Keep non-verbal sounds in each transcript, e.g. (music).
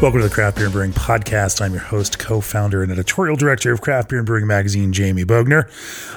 Welcome to the Craft Beer and Brewing Podcast. I'm your host, co founder, and editorial director of Craft Beer and Brewing Magazine, Jamie Bogner.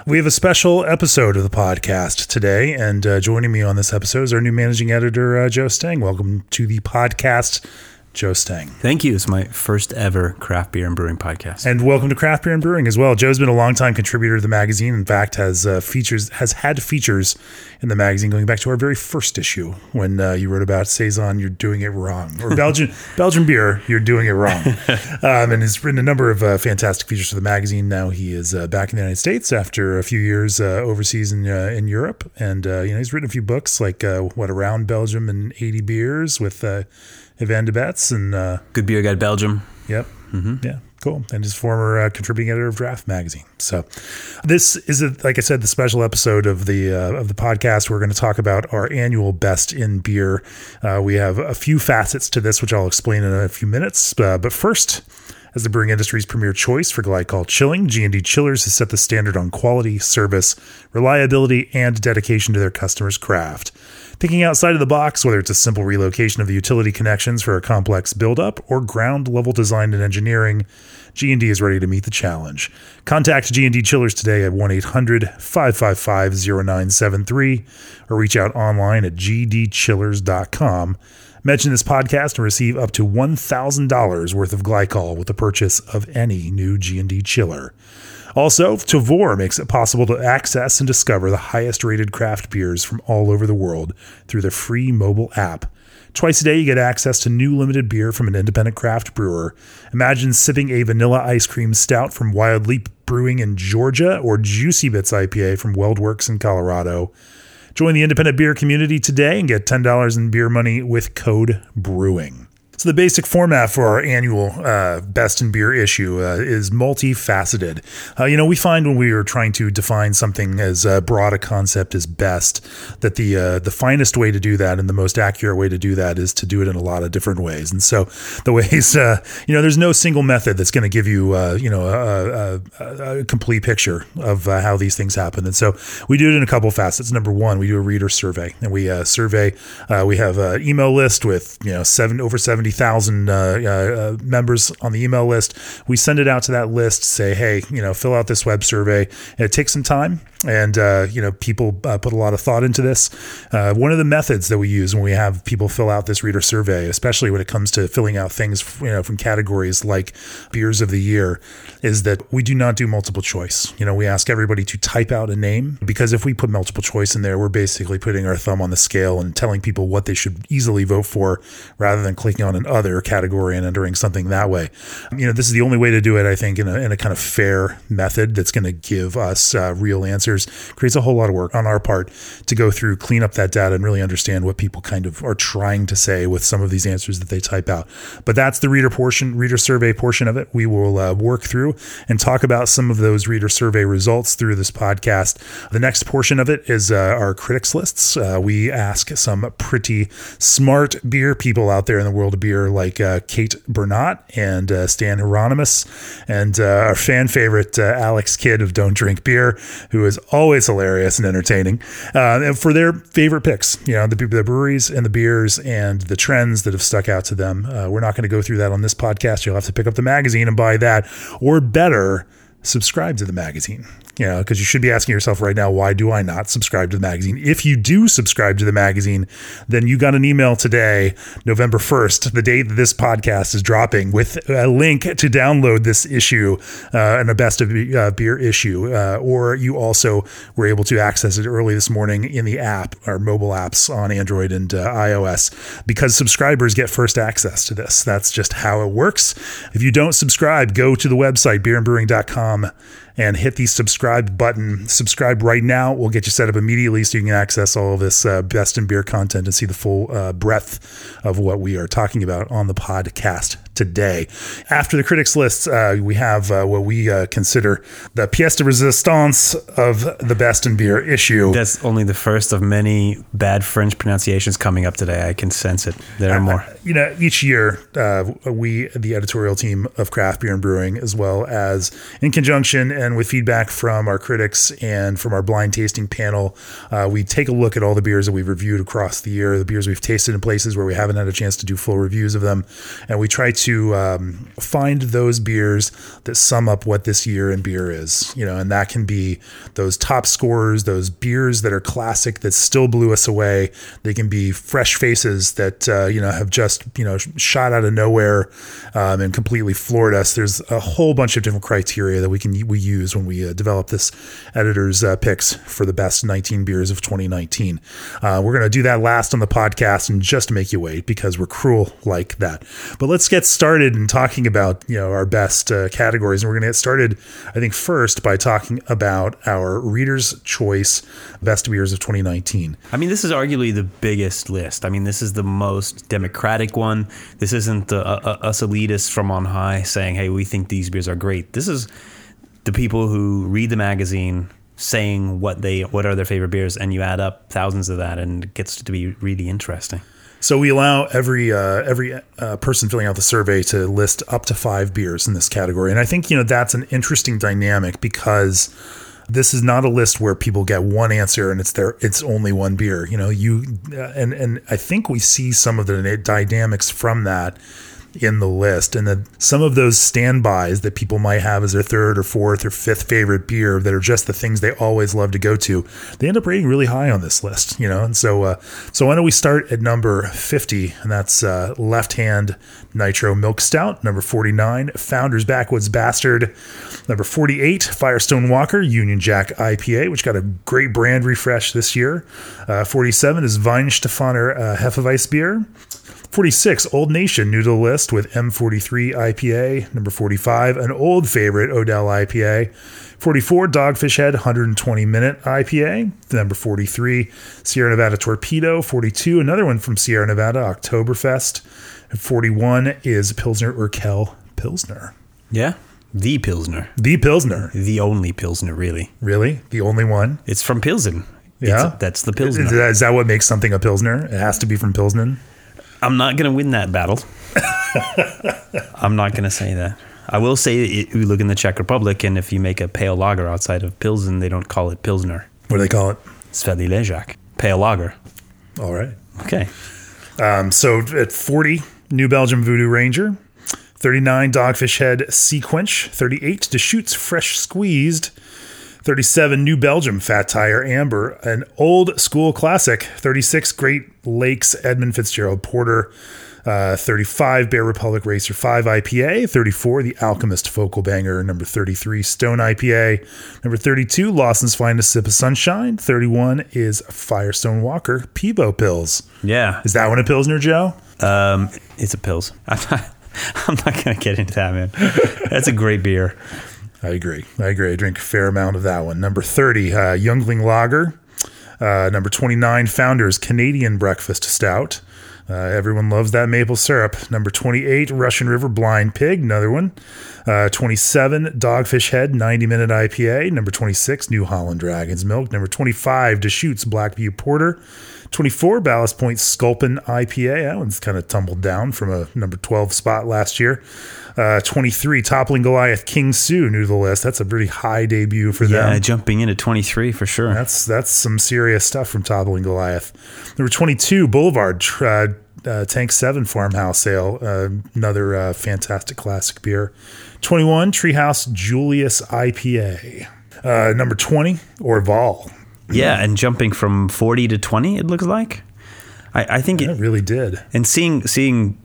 We have a special episode of the podcast today, and uh, joining me on this episode is our new managing editor, uh, Joe Stange. Welcome to the podcast. Joe Stange. Thank you. It's my first ever craft beer and brewing podcast. And welcome to Craft Beer and Brewing as well. Joe's been a longtime contributor to the magazine. In fact, has uh, features has had features in the magazine going back to our very first issue when uh, you wrote about saison, you're doing it wrong, or Belgian (laughs) Belgian beer, you're doing it wrong. (laughs) um, and has written a number of uh, fantastic features for the magazine. Now he is uh, back in the United States after a few years uh, overseas in uh, in Europe, and you know he's written a few books like what around Belgium and 80 beers with. Evan de Betz and uh, Good Beer Guide Belgium. Yep. Mm-hmm. Yeah. Cool. And his former uh, contributing editor of Draft Magazine. So, this is, a, like I said, the special episode of the uh, of the podcast. We're going to talk about our annual best in beer. Uh, we have a few facets to this, which I'll explain in a few minutes. Uh, but first, as the brewing industry's premier choice for glycol chilling, G&D Chillers has set the standard on quality, service, reliability, and dedication to their customers' craft. Thinking outside of the box, whether it's a simple relocation of the utility connections for a complex buildup or ground level design and engineering, G&D is ready to meet the challenge. Contact G&D Chillers today at 1-800-555-0973 or reach out online at gdchillers.com. Mention this podcast and receive up to $1,000 worth of glycol with the purchase of any new G&D chiller. Also, Tavour makes it possible to access and discover the highest rated craft beers from all over the world through the free mobile app. Twice a day, you get access to new limited beer from an independent craft brewer. Imagine sipping a vanilla ice cream stout from Wild Leap Brewing in Georgia or Juicy Bits IPA from WeldWerks in Colorado. Join the independent beer community today and get $10 in beer money with code BREWING. So the basic format for our annual uh, best in beer issue uh, is multifaceted. Uh, you know, we find when we are trying to define something as uh, broad a concept as best, that the uh, the finest way to do that and the most accurate way to do that is to do it in a lot of different ways. And so the ways, uh, you know, there's no single method that's going to give you, you know, a, a, a, complete picture of how these things happen. And so we do it in a couple facets. Number one, we do a reader survey, and we survey. we have an email list with you know seven over seven 70,000 uh, uh, uh, members on the email list. We send it out to that list, say, hey, you know, fill out this web survey. And it takes some time. And, uh, you know, people uh, put a lot of thought into this. Uh, one of the methods that we use when we have people fill out this reader survey, especially when it comes to filling out things, you know, from categories like beers of the year, is that we do not do multiple choice. You know, we ask everybody to type out a name because if we put multiple choice in there, we're basically putting our thumb on the scale and telling people what they should easily vote for rather than clicking on an other category and entering something that way. You know, this is the only way to do it, I think, in a, in a kind of fair method that's going to give us uh, real answers. Creates a whole lot of work on our part to go through, clean up that data, and really understand what people kind of are trying to say with some of these answers that they type out. But that's the reader portion, reader survey portion of it. We will uh, work through and talk about some of those reader survey results through this podcast. The next portion of it is uh, our critics lists. Uh, we ask some pretty smart beer people out there in the world beer, like uh, Kate Bernot and uh, Stan Hieronymus, and uh, our fan favorite uh, Alex Kidd of Don't Drink Beer, who is always hilarious and entertaining, and for their favorite picks. You know, the, the breweries and the beers and the trends that have stuck out to them. we're not going to go through that on this podcast. You'll have to pick up the magazine and buy that, or better, subscribe to the magazine you know, because you should be asking yourself right now, why do I not subscribe to the magazine? If you do subscribe to the magazine, then you got an email today, November 1st, the day that this podcast is dropping, with a link to download this issue uh, and a best of uh, beer issue. Uh, or you also were able to access it early this morning in the app or mobile apps on Android and uh, iOS because subscribers get first access to this. That's just how it works. If you don't subscribe, go to the website beerandbrewing.com and hit the subscribe button. Subscribe right now. We'll get you set up immediately so you can access all of this uh, best in beer content and see the full uh, breadth of what we are talking about on the podcast today. After the critics lists, uh, we have uh, what we uh, consider the pièce de résistance of the best in beer issue. That's only the first of many bad French pronunciations coming up today. I can sense it. There are more. you know, each year, uh, we, the editorial team of Craft Beer and Brewing, as well as in conjunction and with feedback from our critics and from our blind tasting panel, uh, we take a look at all the beers that we've reviewed across the year, the beers we've tasted in places where we haven't had a chance to do full reviews of them, and we try to um, find those beers that sum up what this year in beer is. You know, and that can be those top scorers, those beers that are classic that still blew us away. They can be fresh faces that uh, you know have just you know shot out of nowhere um, and completely floored us. There's a whole bunch of different criteria that we can we use when we uh, develop this editor's uh, picks for the best 19 beers of 2019. Uh, we're going to do that last on the podcast and just make you wait because we're cruel like that. But let's get started in talking about you know our best uh, categories, and we're going to get started. I think first by talking about our Reader's Choice Best Beers of 2019. I mean, this is arguably the biggest list. I mean, this is the most democratic one. This isn't the, uh, uh, us elitists from on high saying, "Hey, we think these beers are great." This is the people who read the magazine saying what they what are their favorite beers, and you add up thousands of that, and it gets to be really interesting. So we allow every uh, every uh, person filling out the survey to list up to five beers in this category, and I think you know that's an interesting dynamic because this is not a list where people get one answer and it's their it's only one beer. You know, you uh, and and I think we see some of the dynamics from that in the list. And then some of those standbys that people might have as their third or fourth or fifth favorite beer that are just the things they always love to go to they end up rating really high on this list you know? And so uh, so why don't we start at number 50 and that's uh, left hand nitro milk stout number 49 founders backwoods bastard. Number 48 firestone walker union jack ipa which got a great brand refresh this year. Uh, 47 is Weihenstephaner uh, hefeweiss beer 46, Old Nation, new to the list with M43 IPA. Number 45, an old favorite, Odell IPA. 44, Dogfish Head 120 minute IPA. Number 43, Sierra Nevada Torpedo. 42, another one from Sierra Nevada, Oktoberfest. And 41 is Pilsner Urquell Pilsner. Yeah, the Pilsner, The Pilsner. the only Pilsner, really. Really? The only one? It's from Pilsen. Yeah? It's- that's the Is, Pilsner. that- is that what makes something a Pilsner? It has to be from Pilsner? I'm not going to win that battle. (laughs) I'm not going to say that. I will say it, you look in the Czech Republic, and if you make a pale lager outside of Pilsen, they don't call it Pilsner. What do they call it? Světlý Ležák. Pale lager. All right. Okay. Um, so at 40, New Belgium Voodoo Ranger. 39, Dogfish Head Sea Quench. 38, Deschutes Fresh Squeezed. 37, New Belgium Fat Tire Amber. An old school classic. 36, Great Lakes Edmund Fitzgerald Porter. Uh, 35, Bear Republic Racer 5 IPA. 34, The Alchemist Focal Banger. Number 33, Stone IPA. Number 32, Lawson's Finest Sip of Sunshine. 31 is Firestone Walker Pivo Pils. Yeah. Is that one a Pilsner, Joe? Um, it's a Pils. (laughs) I'm not, I'm not going to get into that, man. That's a great beer. I agree. I agree. I drink a fair amount of that one. Number 30, uh, Yuengling Lager. Uh, number 29, Founders Canadian Breakfast Stout. Uh, everyone loves that maple syrup. Number 28, Russian River Blind Pig, another one. Uh, 27, Dogfish Head 90 Minute IPA. Number 26, New Holland Dragon's Milk. Number 25, Deschutes Black Butte Porter. 24, Ballast Point Sculpin IPA. That one's kind of tumbled down from a number 12 spot last year. Uh, 23, Toppling Goliath King Sue, new to the list. That's a pretty high debut for Yeah, them. jumping in at 23 for sure. That's that's some serious stuff from Toppling Goliath. Number 22, Boulevard uh, uh, Tank 7 Farmhouse Ale. Uh, another uh, fantastic classic beer. 21, Treehouse Julius IPA. Uh, number 20, Orval. Yeah, and jumping from 40 to 20, it looks like. I, I think It it, really did. and seeing seeing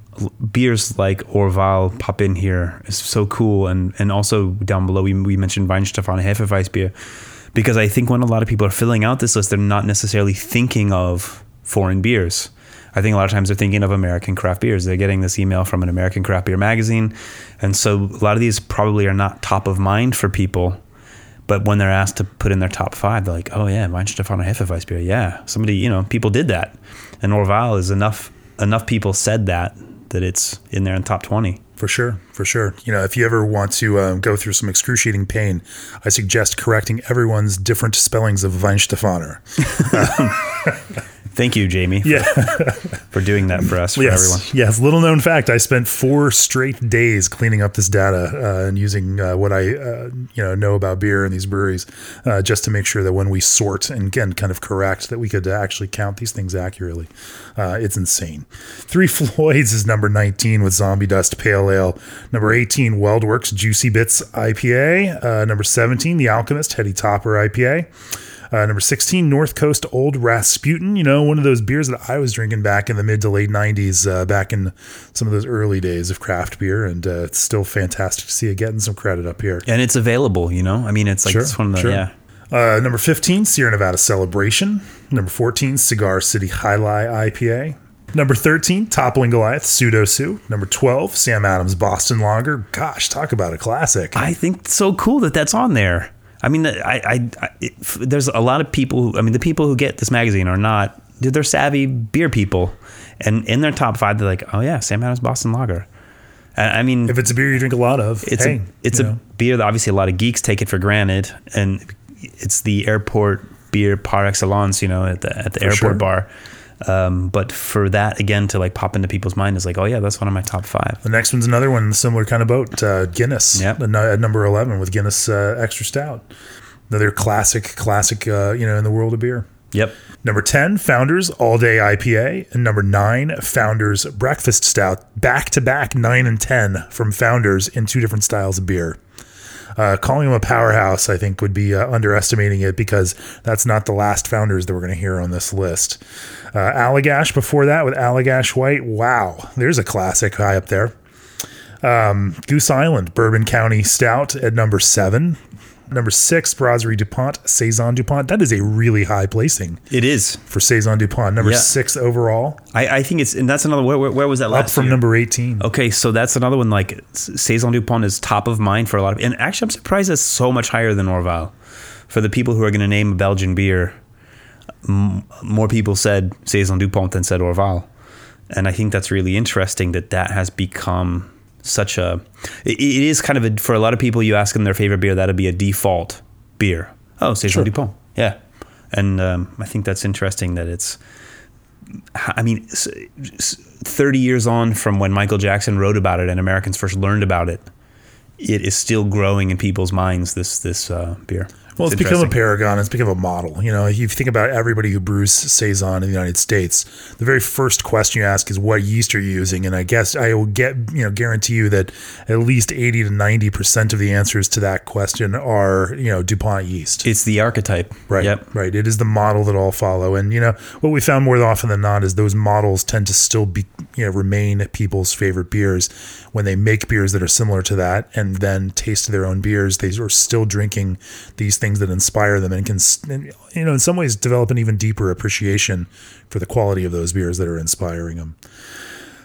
beers like Orval pop in here is so cool. And and also down below, we, we mentioned Weihenstephan Hefeweiss beer because I think when a lot of people are filling out this list, they're not necessarily thinking of foreign beers. I think a lot of times they're thinking of American craft beers. They're getting this email from an American craft beer magazine. And so a lot of these probably are not top of mind for people. But when they're asked to put in their top five, they're like, "Oh yeah, Weihenstephaner Hefeweißbier. Yeah, somebody, you know, people did that." And Orval is enough. Enough people said that that it's in there in top twenty. For sure, for sure. You know, if you ever want to um, go through some excruciating pain, I suggest correcting everyone's different spellings of Weihenstephaner. (laughs) (laughs) (laughs) Thank you, Jamie, for, Yeah. (laughs) for doing that for us, for yes. everyone. Yes. Little known fact: I spent four straight days cleaning up this data uh, and using uh, what I uh, you know know about beer and these breweries, uh, just to make sure that when we sort and again kind of correct that we could actually count these things accurately. Uh, it's insane. Three (laughs) Floyds is number 19 with Zombie Dust Pale Ale. Number 18, WeldWerks Juicy Bits IPA. Uh, number 17, The Alchemist Heady Topper IPA. Uh, number 16, North Coast Old Rasputin. You know, one of those beers that I was drinking back in the mid to late 90s, uh, back in some of those early days of craft beer. And uh, it's still fantastic to see it getting some credit up here. And it's available, you know. I mean, it's like Sure, it's one of the sure. yeah. Uh, number 15, Sierra Nevada Celebration. Number 14, Cigar City Jai Alai IPA. Number 13, Toppling Goliath Pseudo Sue. Number 12, Sam Adams Boston Lager. Gosh, talk about a classic. I think it's so cool that that's on there. I mean, I, I, I it, there's a lot of people. Who, I mean, the people who get this magazine are not. They're savvy beer people, and in their top five, they're like, "Oh yeah, Sam Adams Boston Lager." And, I mean, if it's a beer you drink a lot of, it's hey, a it's a know. beer that obviously a lot of geeks take it for granted, and it's the airport beer par excellence. You know, at the at the airport sure. bar. Um, but for that again to like pop into people's mind is like, oh yeah, that's one of my top five. The next one's another one, similar kind of boat, uh, Guinness. Yep. At nu- at number 11 with Guinness uh, Extra Stout. Another classic, classic, uh, you know, in the world of beer. Yep. Number 10, Founders All Day IPA. And number 9, Founders Breakfast Stout. Back to back 9 and 10 from Founders in two different styles of beer. Uh, calling him a powerhouse, I think, would be uh, underestimating it because that's not the last Founders that we're going to hear on this list. Uh, Allagash before that with Allagash White. Wow, there's a classic high up there. Um, Goose Island Bourbon County Stout at number 7. Number 6, Brasserie DuPont Saison DuPont. That is a really high placing It is. for Saison DuPont. Number Yeah. six overall, I, I think it's and that's another. Where, where, where was that last up from year? number 18. Okay, so that's another one. Like Saison Dupont is top of mind for a lot of, and actually, I'm surprised it's so much higher than Orval. For the people who are going to name a Belgian beer, m- more people said Saison Dupont than said Orval, and I think that's really interesting that that has become such a. It, it is kind of a for a lot of people. You ask them their favorite beer, that'd be a default beer. Oh, Saison Sure. Dupont, yeah, and um, I think that's interesting that it's. I mean, s- s- 30 years on from when Michael Jackson wrote about it and Americans first learned about it, it is still growing in people's minds. This this uh, beer. Well, it's, become a paragon. It's become a model. You know, if you think about everybody who brews saison in the United States, the very first question you ask is what yeast are you using? And I guess I will get you know guarantee you that at least eighty to ninety percent of the answers to that question are you know Dupont yeast. It's the archetype. Right. Yep. Right. It is the model that all follow. And, you know, what we found more often than not is those models tend to still be, you know, remain people's favorite beers when they make beers that are similar to that and then taste their own beers. They are still drinking these things that inspire them and can, you know, in some ways develop an even deeper appreciation for the quality of those beers that are inspiring them.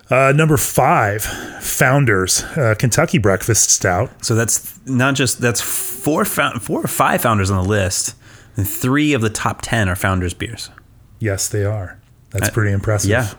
Uh, number five, Founders uh, Kentucky Breakfast Stout. So that's not just that's four found, four or five founders on the list, and three of the top ten are founders beers. Yes, they are. That's pretty impressive. Yeah.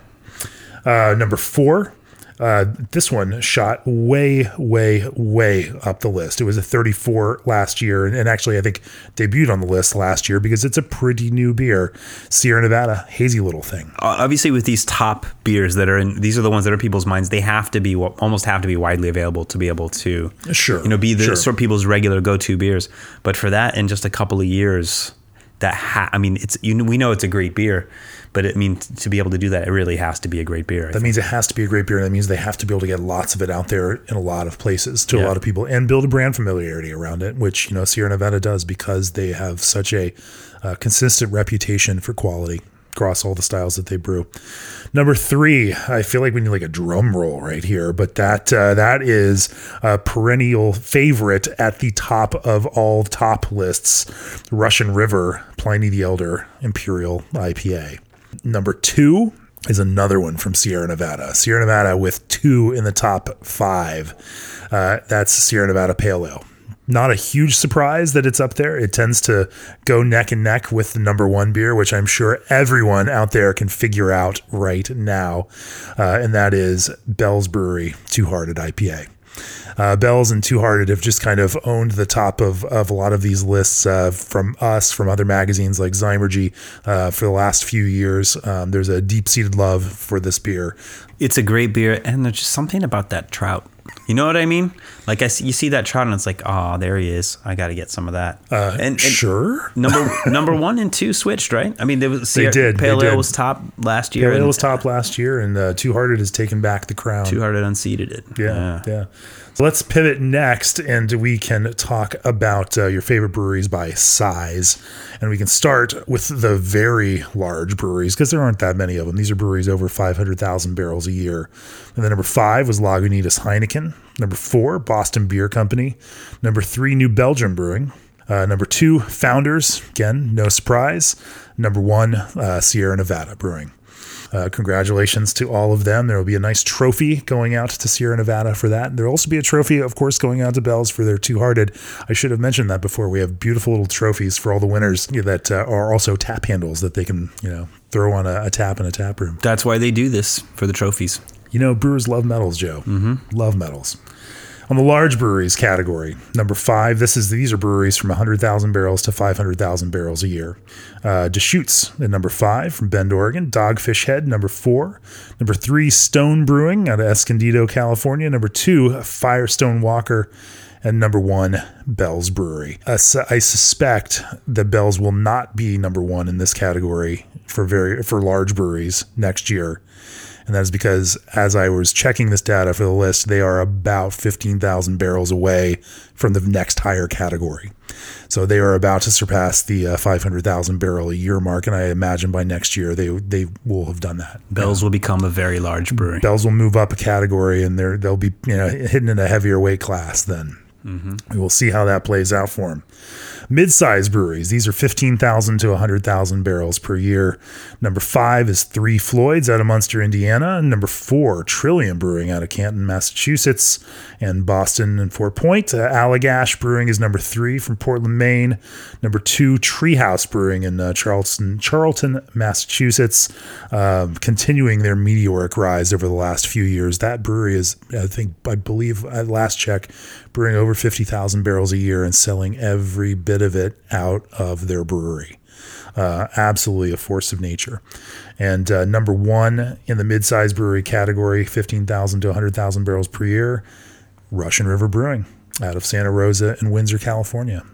Uh, number four, uh, this one shot way, way, way up the list. It was a 34 last year, and, and actually, I think debuted on the list last year because it's a pretty new beer. Sierra Nevada, hazy little thing. Obviously, with these top beers that are in, these are the ones that are in people's minds. They have to be almost have to be widely available to be able to Sure, you know, be the sure. sort of people's regular go-to beers. But for that, in just a couple of years, that ha- I mean, it's you know, we know it's a great beer, but it I mean to be able to do that, it really has to be a great beer. I That think. means it has to be a great beer. and That means they have to be able to get lots of it out there in a lot of places to a lot of people and build a brand familiarity around it, which you know Sierra Nevada does because they have such a uh, consistent reputation for quality across all the styles that they brew. Number three, I feel like we need like a drum roll right here, but that uh, that is a perennial favorite at the top of all top lists. Russian River Pliny the Elder Imperial IPA. Number two is another one from Sierra Nevada. Sierra Nevada with two in the top five. Uh, that's Sierra Nevada Pale Ale. Not a huge surprise that it's up there. It tends to go neck and neck with the number one beer, which I'm sure everyone out there can figure out right now. Uh, and that is Bell's Brewery Two Hearted IPA. Uh, Bells and Two Hearted have just kind of owned the top of, of a lot of these lists uh, from us, from other magazines like Zymurgy uh, for the last few years. Um, there's a deep seated love for this beer. It's a great beer, and there's just something about that trout. You know what I mean? Like I see, you see that trout, and it's like, oh, there he is. I got to get some of that. Uh, and, and sure. number number one and two switched, right? I mean, there was Sierra, did, Pale they Ale was top last year. Pale Ale was top last year, and uh, Two Hearted has taken back the crown. Two Hearted unseated it. Yeah, yeah. So let's pivot next, and we can talk about uh, your favorite breweries by size, and we can start with the very large breweries because there aren't that many of them. These are breweries over five hundred thousand barrels a year. And then number five was Lagunitas Heineken. Number four, Boston Beer Company. Number three, New Belgium Brewing. Uh, number two, Founders. Again, no surprise. Number one, uh, Sierra Nevada Brewing. Uh, congratulations to all of them. There will be a nice trophy going out to Sierra Nevada for that. There will also be a trophy, of course, going out to Bells for their Two Hearted. I should have mentioned that before. We have beautiful little trophies for all the winners that uh, are also tap handles that they can, you know, throw on a, a tap in a tap room. That's why they do this for the trophies. You know, brewers love medals, Joe. Mm-hmm. Love medals. On the large breweries category, number five, this is these are breweries from 100,000 barrels to 500,000 barrels a year. Uh, Deschutes at number five from Bend, Oregon. Dogfish Head, number four. Number three, Stone Brewing out of Escondido, California. Number two, Firestone Walker. And number one, Bell's Brewery. I suspect that Bell's will not be number one in this category for very for large breweries next year. And that is because as I was checking this data for the list, they are about 15,000 barrels away from the next higher category. So they are about to surpass the uh, 500,000 barrel a year mark. And I imagine by next year, they, they will have done that. Bells will become a very large brewery. Bells will move up a category and they're, they'll be you know, hidden in a heavier weight class then. We will see how that plays out for them. Mid-sized breweries. These are 15,000 to 100,000 barrels per year. Number five is Three Floyds out of Munster, Indiana. Number four, Trillium Brewing out of Canton, Massachusetts, and Boston and Fort Point. Uh, Allagash Brewing is number three from Portland, Maine. Number two, Treehouse Brewing in uh, Charleston, Charlton, Massachusetts, um, continuing their meteoric rise over the last few years. That brewery is, I think, I believe at last check, brewing over 50,000 barrels a year and selling every bit of it out of their brewery. Uh, absolutely a force of nature. And uh, number one in the mid-sized brewery category, 15,000 to 100,000 barrels per year, Russian River Brewing out of Santa Rosa and Windsor, California.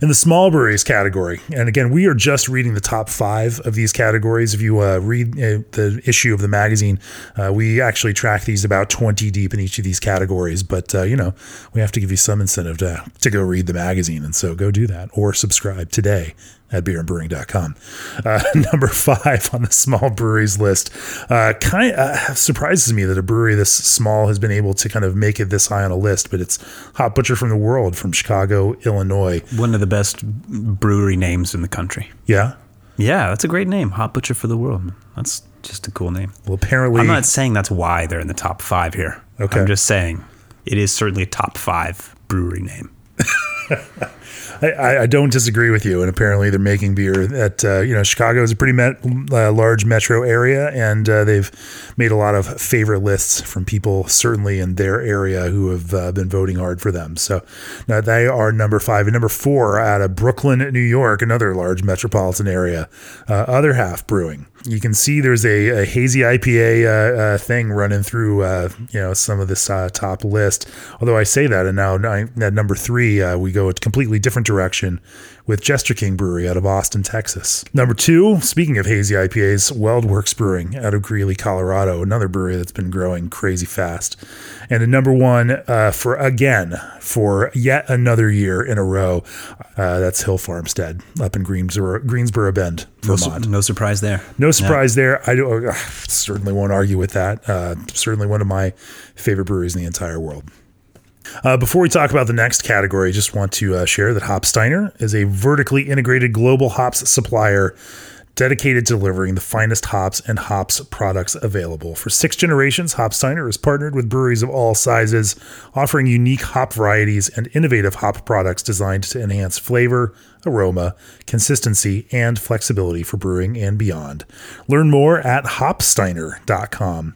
In the small breweries category, and again, we are just reading the top five of these categories. If you uh, read uh, the issue of the magazine, uh, we actually track these about 20 deep in each of these categories. But, uh, you know, we have to give you some incentive to, to go read the magazine. And so go do that or subscribe today at beerandbrewing.com. Uh, (laughs) number five on the small breweries list. Uh, kind uh, surprises me that a brewery this small has been able to kind of make it this high on a list, but it's Hop Butcher from the World from Chicago, Illinois. One of the best brewery names in the country. Yeah. Yeah, that's a great name. Hop Butcher for the World. That's just a cool name. Well, apparently, I'm not saying that's why they're in the top five here. Okay. I'm just saying it is certainly a top five brewery name. (laughs) I, I don't disagree with you. And apparently, they're making beer at uh, you know Chicago is a pretty met, uh, large metro area, and uh, they've made a lot of favorite lists from people certainly in their area who have uh, been voting hard for them. So now they are number five and number four out of Brooklyn, New York, another large metropolitan area. Uh, Other half brewing. You can see there's a, a hazy IPA uh, uh, thing running through uh, you know some of this uh, top list. Although I say that, and now at number three uh, we go a completely different direction with Jester King Brewery out of Austin, Texas. Number two, speaking of hazy IPAs, WeldWerks Brewing out of Greeley, Colorado, another brewery that's been growing crazy fast. And at number one, uh, for again, for yet another year in a row, uh, that's Hill Farmstead up in Greensboro, Greensboro Bend, No, Vermont. no surprise there. No surprise there. I do, uh, certainly won't argue with that. Uh, certainly one of my favorite breweries in the entire world. Uh, before we talk about the next category, I just want to uh, share that Hopsteiner is a vertically integrated global hops supplier dedicated to delivering the finest hops and hops products available. For six generations, Hopsteiner has partnered with breweries of all sizes, offering unique hop varieties and innovative hop products designed to enhance flavor, aroma, consistency, and flexibility for brewing and beyond. Learn more at hopsteiner.com.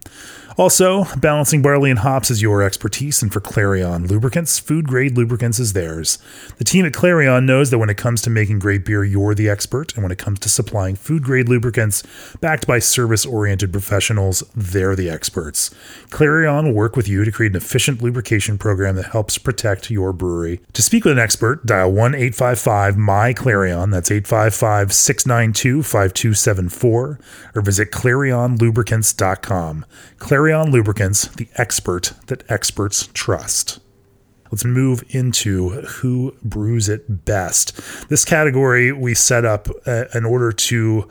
Also, balancing barley and hops is your expertise, and for Clarion Lubricants, food grade lubricants is theirs. The team at Clarion knows that when it comes to making great beer, you're the expert, and when it comes to supplying food grade lubricants backed by service oriented professionals, they're the experts. Clarion will work with you to create an efficient lubrication program that helps protect your brewery. To speak with an expert, dial 1 855 MY Clarion, that's 855 692 5274, or visit ClarionLubricants.com. Clarion On lubricants, the expert that experts trust. Let's move into who brews it best. This category we set up uh, in order to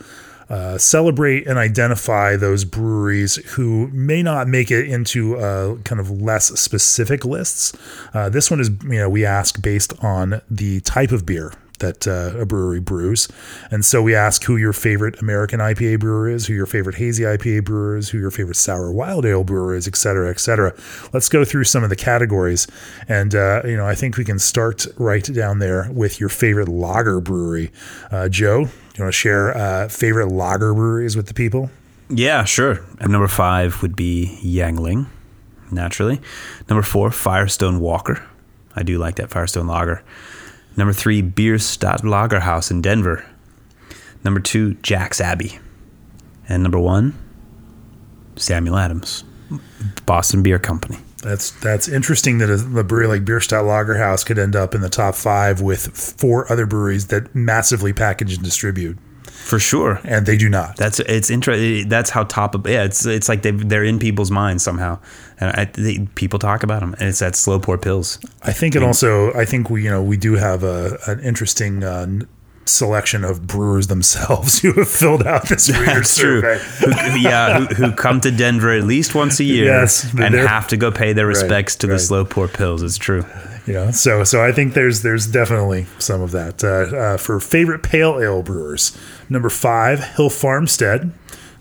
uh, celebrate and identify those breweries who may not make it into uh, kind of less specific lists. Uh, this one is, you know, we ask based on the type of beer that uh, a brewery brews. And so we ask who your favorite American IPA brewer is, who your favorite hazy IPA brewer is, who your favorite sour wild ale brewer is, et cetera, et cetera. Let's go through some of the categories. And, uh, you know, I think we can start right down there with your favorite lager brewery. Uh, Joe, you want to share uh, favorite lager breweries with the people? Yeah, sure. And number five would be Yuengling, naturally. Number four, Firestone Walker. I do like that Firestone Lager. Number three, Bierstadt Lagerhaus in Denver. Number two, Jack's Abbey. And number one, Samuel Adams, Boston Beer Company. That's that's interesting that a, a brewery like Bierstadt Lagerhaus could end up in the top five with four other breweries that massively package and distribute. For sure, and they do not. That's it's interesting. That's how top of yeah. It's it's like they they're in people's minds somehow, and I, they, people talk about them, and it's that slow pour Pils. I think it also. I think we you know we do have a an interesting. Uh, selection of brewers themselves (laughs) who have filled out this reader (laughs) That's survey. True. who, yeah, who, who, come to Denver at least once a (laughs) year yes, and have to go pay their respects right, to right. the slow pour pills. It's true. You know, so so I think there's there's definitely some of that uh, uh, for favorite pale ale brewers. Number five, Hill Farmstead.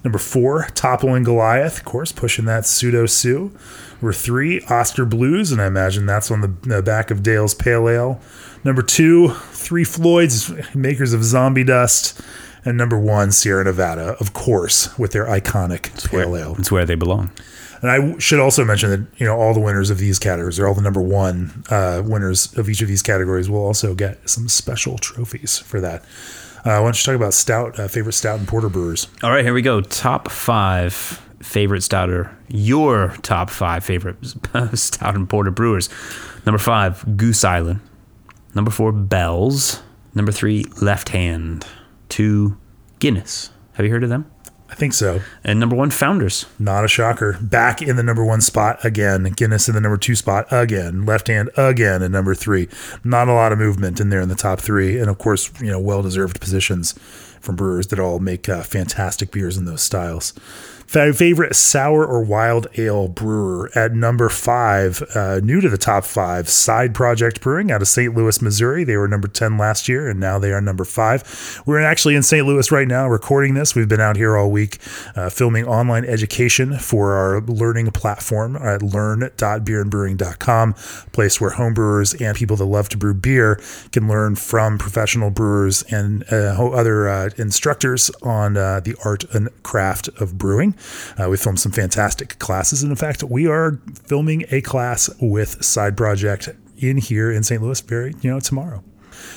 Number four, Toppling Goliath, of course, pushing that pseudo Sue. Number three, Oskar Blues, and I imagine that's on the, the back of Dale's Pale Ale. Number two, Three Floyds, makers of Zombie Dust. And number one, Sierra Nevada, of course, with their iconic it's pale where, ale. It's where they belong. And I should also mention that you know all the winners of these categories, or all the number one uh, winners of each of these categories, will also get some special trophies for that. Uh, why don't you talk about stout, uh, favorite stout and porter brewers? All right, here we go. Top five favorite stouter. Your top five favorite (laughs) stout and porter brewers. Number five, Goose Island. Number four, Bells. Number three, Left Hand. Two, Guinness. Have you heard of them? I think so. And number one, Founders. Not a shocker. Back in the number one spot again. Guinness in the number two spot again. Left hand again at number three. Not a lot of movement in there in the top three. And of course, you know, well deserved positions from brewers that all make uh, fantastic beers in those styles. Favorite sour or wild ale brewer at number five, uh, new to the top five, Side Project Brewing out of St. Louis, Missouri. They were number 10 last year, and now they are number five. We're actually in St. Louis right now recording this. We've been out here all week uh, filming online education for our learning platform at learn.beerandbrewing.com, a place where homebrewers and people that love to brew beer can learn from professional brewers and uh, other uh, instructors on uh, the art and craft of brewing. Uh, we filmed some fantastic classes. And in fact, we are filming a class with Side Project in here in St. Louis very, you know, tomorrow.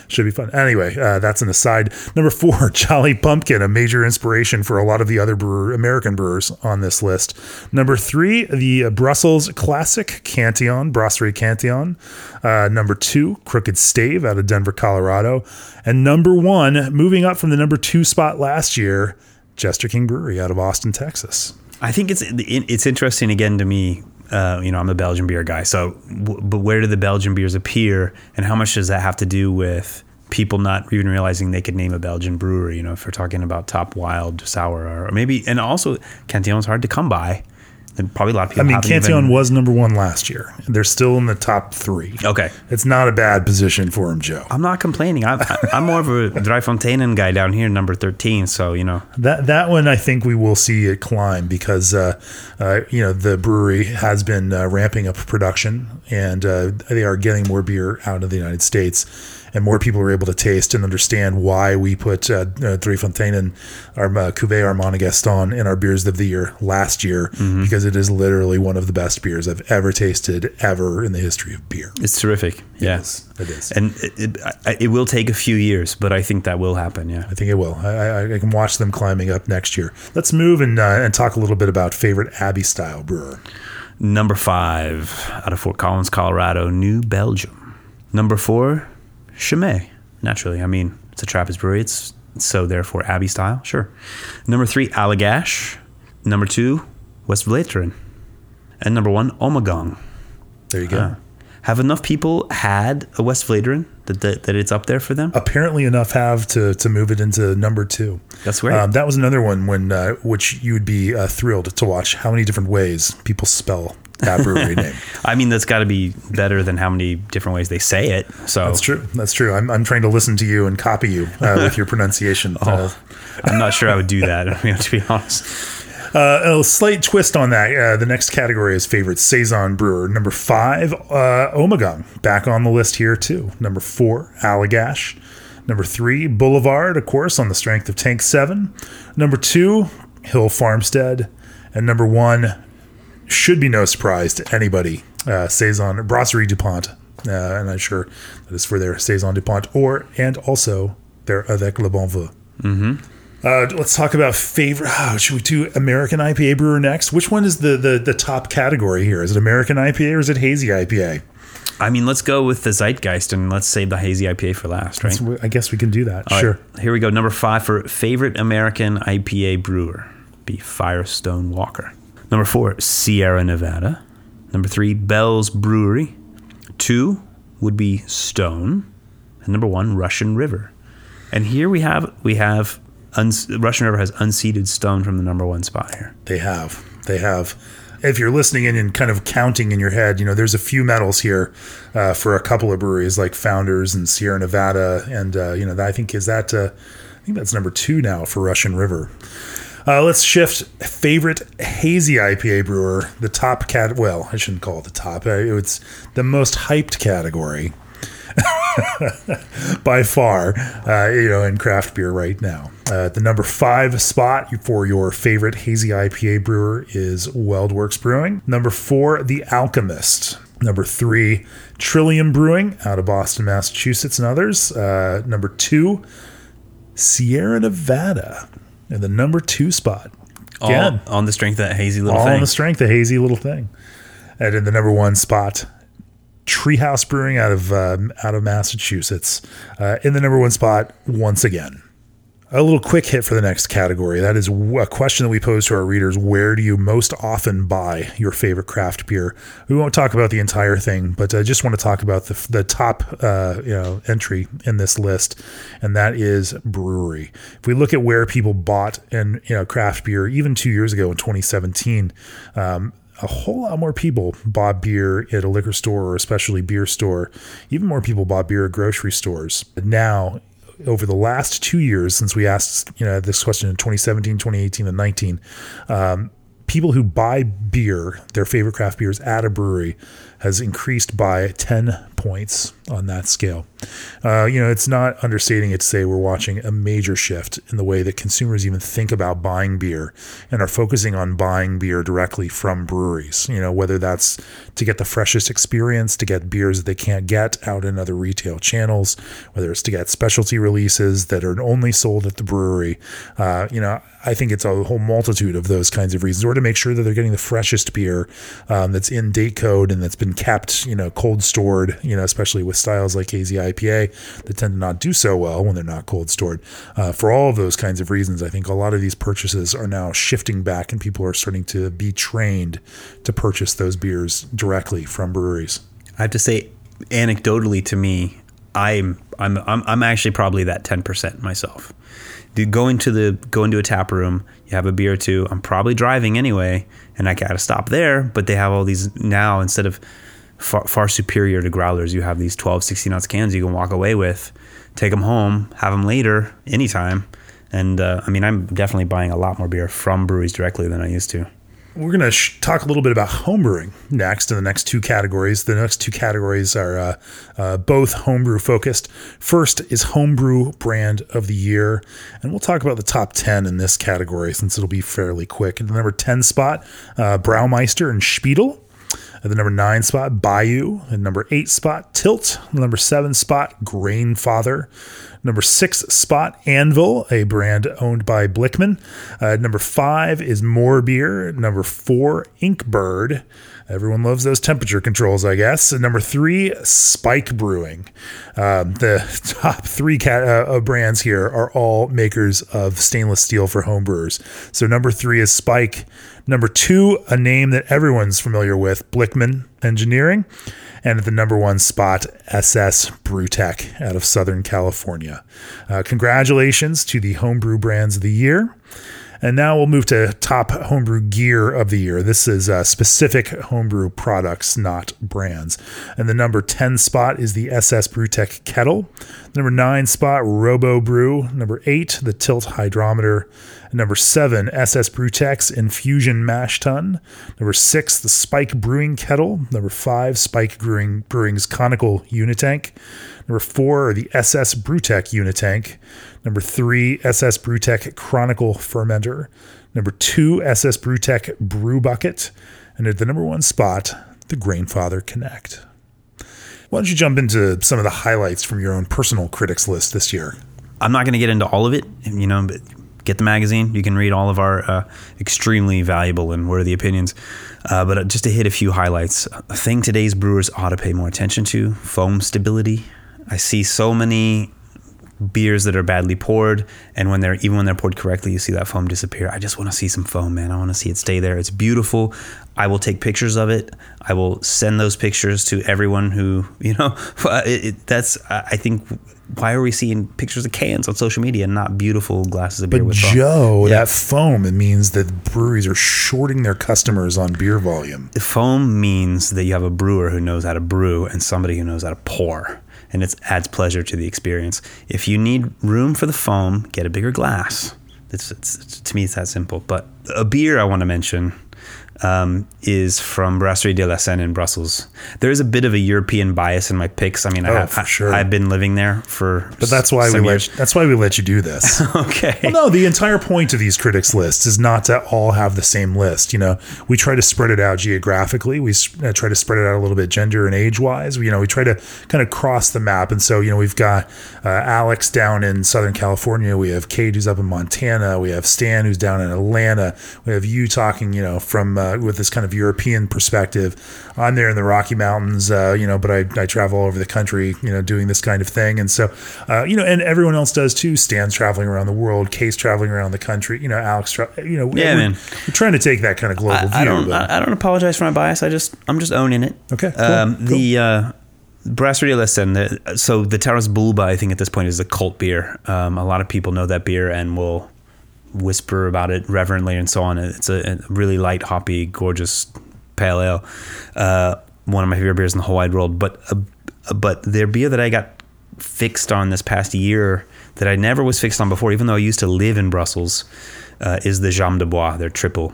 Should be fun. Anyway, uh, that's an aside. Number four, (laughs) Jolly Pumpkin, a major inspiration for a lot of the other brewer, American brewers on this list. Number three, the Brussels Classic Cantillon, Brasserie Cantillon. Uh, number two, Crooked Stave out of Denver, Colorado. And number one, moving up from the number two spot last year, Jester King Brewery out of Austin, Texas. I think it's it's interesting again to me. Uh, you know, I'm a Belgian beer guy, so but where do the Belgian beers appear, and how much does that have to do with people not even realizing they could name a Belgian brewery? You know, if we're talking about top wild sour, or maybe, and also Cantillon's hard to come by. And probably a lot of people. I mean, Cantillon even- was number one last year. They're still in the top three. okay. It's not a bad position for him, Joe. I'm not complaining. I'm, I'm more of a (laughs) Drie Fonteinen guy down here, number 13. So, you know, That that one, I think we will see it climb because uh, uh, you know the brewery has been uh, ramping up production and uh, they are getting more beer out of the United States, and more people are able to taste and understand why we put uh, uh, Three Fonteinen and our uh, Cuvée Armand Gaston in our beers of the year last year because it is literally one of the best beers I've ever tasted ever in the history of beer. it's terrific. Yeah. It is. And it, it, it will take a few years, but I think that will happen. Yeah. I think it will. I, I, I can watch them climbing up next year. Let's move and uh, and talk a little bit about favorite Abbey style brewer. Number five, out of Fort Collins, Colorado, New Belgium. Number four, Chimay. Naturally, I mean, it's a Trappist brewery. It's so therefore Abbey style. Sure. Number three, Allagash. Number two, West Vleteren. And number one, Ommegang. There you go. Uh, have enough people had a West Vleteren that, that that it's up there for them? Apparently, enough have to to move it into number two. That's great. Um, that was another one when uh, which you would be uh, thrilled to watch how many different ways people spell that brewery name. (laughs) I mean, that's got to be better than how many different ways they say it. So That's true. That's true. I'm, I'm trying to listen to you and copy you uh, with your pronunciation. (laughs) Uh, I'm not sure I would do that. (laughs) I mean, to be honest. Uh, a slight twist on that. Uh, the next category is favorite saison brewer. Number five, uh, Ommegang, back on the list here too. Number four, Allagash. Number three, Boulevard, of course, on the strength of Tank Seven. Number two, Hill Farmstead, and number one should be no surprise to anybody. Uh, saison Brasserie Dupont, uh, and I'm sure that is for their saison Dupont, or and also their avec le bon vin. Uh, let's talk about favorite. Oh, should we do American IPA brewer next? Which one is the, the the top category here? Is it American IPA or is it hazy IPA? I mean, let's go with the zeitgeist and let's save the hazy IPA for last, right? So I guess we can do that. All sure. right, here we go. Number five for favorite American IPA brewer be Firestone Walker. Number four, Sierra Nevada. Number three, Bell's Brewery. Two would be Stone, and number one, Russian River. And here we have we have Russian River has unseated Stone from the number one spot here. They have. They have. If you're listening in and kind of counting in your head, you know, there's a few medals here uh, for a couple of breweries like Founders and Sierra Nevada, and uh, you know, I think is that. Uh, I think that's number two now for Russian River. Uh, let's shift favorite hazy IPA brewer. The top cat. Well, I shouldn't call it the top. Uh, It's the most hyped category (laughs) by far, uh, you know, in craft beer right now. Uh, the number five spot for your favorite hazy IPA brewer is WeldWerks Brewing. Number four, The Alchemist. Number three, Trillium Brewing out of Boston, Massachusetts, and others. Uh, number two, Sierra Nevada in the number two spot. All Again, on the strength of that hazy little all thing. on the strength, of a hazy little thing. And in the number one spot, Treehouse Brewing out of um, out of Massachusetts. Uh, in the number one spot once again. A little quick hit for the next category. That is a question that we pose to our readers. Where do you most often buy your favorite craft beer? We won't talk about the entire thing, but I just want to talk about the, the top uh, you know entry in this list, and that is brewery. If we look at where people bought and you know craft beer, even two years ago in 2017, um, a whole lot more people bought beer at a liquor store or especially beer store. Even more people bought beer at grocery stores. Now, over the last two years, since we asked you know this question in 2017, 2018, and 19, um, people who buy beer, their favorite craft beers at a brewery, has increased by 10 points on that scale. Uh, you know, it's not understating it to say we're watching a major shift in the way that consumers even think about buying beer and are focusing on buying beer directly from breweries. You know, whether that's to get the freshest experience, to get beers that they can't get out in other retail channels, whether it's to get specialty releases that are only sold at the brewery. Uh, you know, I think it's a whole multitude of those kinds of reasons, or to make sure that they're getting the freshest beer um, that's in date code and that's been kept, you know, cold stored. You know, especially with styles like hazy IPA that tend to not do so well when they're not cold stored. Uh, for all of those kinds of reasons, I think a lot of these purchases are now shifting back, and people are starting to be trained to purchase those beers directly from breweries. I have to say, anecdotally to me, I'm I'm I'm I'm actually probably that ten percent myself. Dude, go into the go into a tap room, you have a beer or two. I'm probably driving anyway, and I gotta stop there. But they have all these now instead of far, far superior to growlers. You have these 12, 16 ounce cans you can walk away with, take them home, have them later, anytime. And uh, I mean, I'm definitely buying a lot more beer from breweries directly than I used to. We're going to sh- talk a little bit about homebrewing next in the next two categories. The next two categories are uh, uh, both homebrew focused. First is homebrew brand of the year, and we'll talk about the top 10 in this category since it'll be fairly quick. In the number 10 spot, uh, Braumeister and Speidel. At the number nine spot, Bayou. At number eight spot, Tilt. Number seven spot, Grainfather. Number six spot, Anvil, a brand owned by Blickman. Uh, number five is More Beer. Number four, Inkbird. Everyone loves those temperature controls, I guess. And number three, Spike Brewing. Um, the (laughs) top three cat, uh, brands here are all makers of stainless steel for home brewers. So number three is Spike. Number two, a name that everyone's familiar with, Blichmann Engineering. And at the number one spot, SS Brewtech out of Southern California. Uh, congratulations to the homebrew brands of the year. And now we'll move to top homebrew gear of the year. This is uh, specific homebrew products, not brands. And the number 10 spot is the SS Brewtech Kettle. Number 9 spot, Robo Brew. Number 8, the Tilt Hydrometer. Number 7, SS Brewtech Infusion Mash Tun. Number 6, the Spike Brewing Kettle. Number 5, Spike Brewing Brewing's Conical Unitank. Number 4 the SS Brewtech Unitank. Number three, SS Brewtech Chronical Fermenter. Number two, SS Brewtech Brew Bucket. And at the number one spot, the Grainfather Connect. Why don't you jump into some of the highlights from your own personal critics list this year? I'm not going to get into all of it, you know, but get the magazine. You can read all of our uh, extremely valuable and worthy opinions. Uh, but just to hit a few highlights, a thing today's brewers ought to pay more attention to foam stability. I see so many beers that are badly poured and when they're even when they're poured correctly you see that foam disappear. I just want to see some foam man. I want to see it stay there. It's beautiful. I will take pictures of it. I will send those pictures to everyone who you know (laughs) it, it, that's i think why are we seeing pictures of cans on social media and not beautiful glasses of beer but with Joe, yeah. that foam it means that breweries are shorting their customers on beer volume. Foam means that you have a brewer who knows how to brew and somebody who knows how to pour and it adds pleasure to the experience. If you need room for the foam, get a bigger glass. It's, it's, to me, it's that simple. But a beer I want to mention um, is from Brasserie de la Senne in Brussels. There is a bit of a European bias in my picks. I mean, oh, I have, sure. I've been living there for, but that's why we let, that's why we let you do this. (laughs) okay. Well, no, the entire point of these critics lists is not to all have the same list. You know, we try to spread it out geographically. We uh, try to spread it out a little bit gender and age wise. You know, we try to kind of cross the map. And so, you know, we've got uh, Alex down in Southern California. We have Kate who's up in Montana. We have Stan who's down in Atlanta. We have you talking, you know, from uh, with this kind of European perspective. I'm there in the Rocky Mountains, uh, you know, but I, I travel all over the country, you know, doing this kind of thing. And so, uh, you know, and everyone else does too. Stan's traveling around the world, Case traveling around the country, you know, Alex, tra- you know, yeah, we're, man. we're trying to take that kind of global I, view. I don't, but, I, don't apologize for my bias. I just, I'm just owning it. Okay, cool, Um, cool. The uh, la Senne, the, so the Taras Boulba, I think at this point is a cult beer. Um, a lot of people know that beer and will whisper about it reverently and so on. It's a, a really light, hoppy, gorgeous pale ale. Uh, one of my favorite beers in the whole wide world. But uh, but their beer that I got fixed on this past year that I never was fixed on before, even though I used to live in Brussels, uh, is the Jambe de Bois, their triple.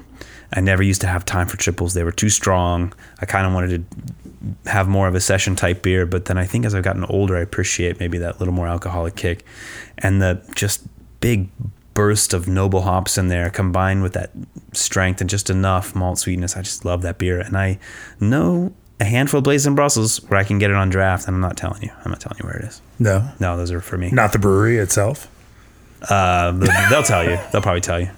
I never used to have time for triples. They were too strong. I kind of wanted to have more of a session type beer, but then I think as I've gotten older, I appreciate maybe that little more alcoholic kick and the just big burst of noble hops in there combined with that strength and just enough malt sweetness. I just love that beer. And I know a handful of places in Brussels where I can get it on draft, and I'm not telling you. I'm not telling you where it is. no, No, those are for me. not the brewery itself. Uh, they'll tell you. They'll probably tell you.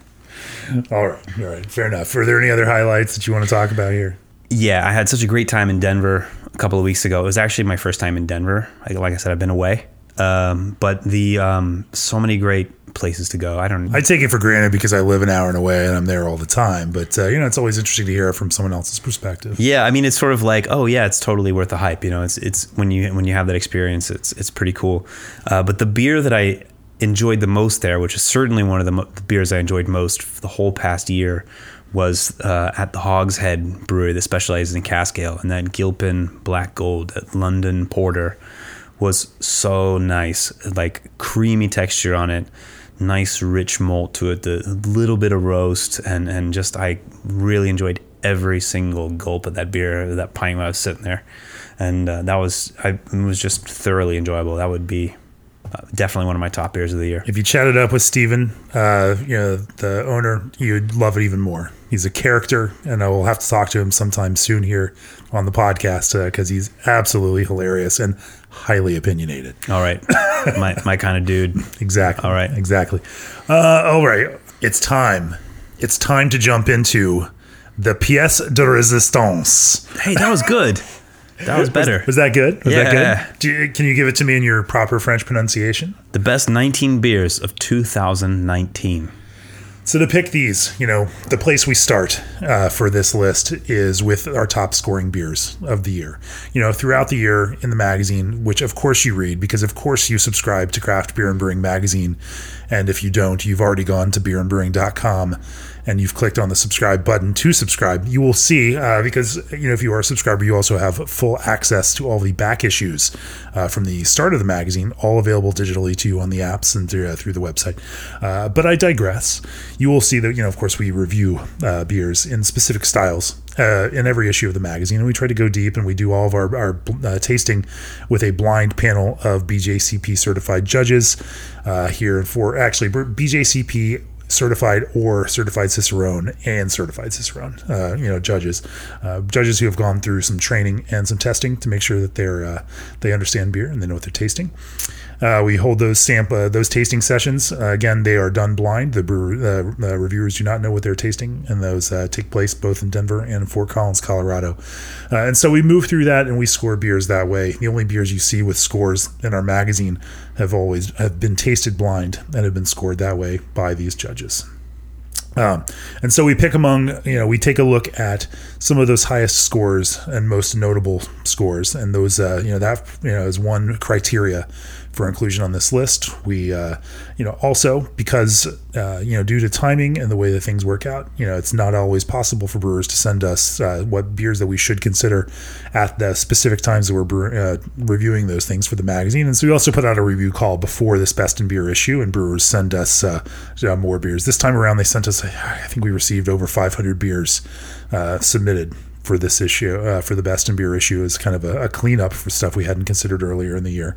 All right, all right, fair enough. Are there any other highlights that you want to talk about here? Yeah, I had such a great time in Denver a couple of weeks ago. It was actually my first time in Denver. Like, like I said, I've been away, um, but the um, so many great places to go. I don't. I take it for granted because I live an hour and away and I'm there all the time. But uh, you know, it's always interesting to hear it from someone else's perspective. Yeah, I mean, it's sort of like, oh yeah, it's totally worth the hype. You know, it's it's when you when you have that experience, it's it's pretty cool. Uh, but the beer that I enjoyed the most there, which is certainly one of the, mo- the beers I enjoyed most for the whole past year, was uh, at the Hogshead Brewery that specializes in cask ale, and that Gilpin Black Gold, that London Porter, was so nice. Like creamy texture on it, nice rich malt to it, the little bit of roast, and and just I really enjoyed every single gulp of that beer, that pint when I was sitting there, and uh, that was I was just thoroughly enjoyable. That would be uh, definitely one of my top beers of the year. If you chatted up with Steven, uh, you know, the owner, you'd love it even more. He's a character, and I will have to talk to him sometime soon here on the podcast because uh, he's absolutely hilarious and highly opinionated. All right, (laughs) my my kind of dude. Exactly. All right. Exactly. Uh, all right. It's time. It's time to jump into the pièce de résistance. Hey, that was good. That was better. Was that good? Was that Yeah. good? Do you, can you give it to me in your proper French pronunciation? The best 19 beers of 2019. So to pick these, you know, the place we start uh, for this list is with our top scoring beers of the year. You know, throughout the year in the magazine, which of course you read because of course you subscribe to Craft Beer and Brewing magazine, and if you don't, you've already gone to beerandbrewing.com and you've clicked on the subscribe button to subscribe. You will see uh, because you know if you are a subscriber, you also have full access to all the back issues uh, from the start of the magazine, all available digitally to you on the apps and through, uh, through the website. Uh, but I digress. You will see that you know, of course, we review uh, beers in specific styles uh, in every issue of the magazine, and we try to go deep, and we do all of our, our uh, tasting with a blind panel of BJCP certified judges uh, here for actually BJCP certified or certified cicerone and certified cicerone uh, you know judges. Uh, judges who have gone through some training and some testing to make sure that they're uh, they understand beer and they know what they're tasting uh, we hold those samp uh, those tasting sessions. Uh, again, they are done blind. The brewer, uh, reviewers do not know what they're tasting, and those uh, take place both in Denver and Fort Collins, Colorado. Uh, and so we move through that, and we score beers that way. The only beers you see with scores in our magazine have always have been tasted blind and have been scored that way by these judges. Um, and so we pick among, you know, we take a look at some of those highest scores and most notable scores, and those, uh, you know, that you know is one criteria for inclusion on this list. We, uh, you know, also because uh, you know due to timing and the way that things work out, you know, it's not always possible for brewers to send us uh, what beers that we should consider at the specific times that we're uh, reviewing those things for the magazine. And so we also put out a review call before this best in beer issue, and brewers send us uh, uh, more beers. This time around, they sent us, I think we received over 500 beers submitted for this issue, uh, for the best in beer issue, is kind of a, a, cleanup for stuff we hadn't considered earlier in the year.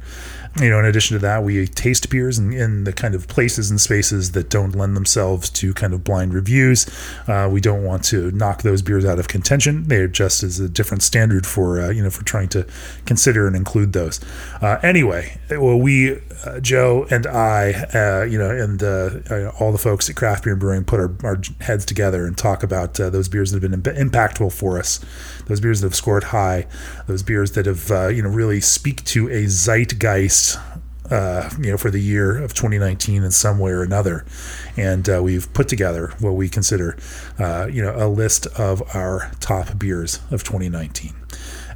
You know, in addition to that, we taste beers in, in the kind of places and spaces that don't lend themselves to kind of blind reviews. Uh, we don't want to knock those beers out of contention. They're just as a different standard for uh, you know for trying to consider and include those. Uh, anyway, well, we uh, Joe and I, uh, you know, and uh, all the folks at Craft Beer and Brewing put our, our heads together and talk about uh, those beers that have been Im- impactful for us, those beers that have scored high, those beers that have, uh, you know, really speak to a zeitgeist. Uh, you know, for the year of 2019 in some way or another, and we've put together what we consider, you know, a list of our top beers of 2019.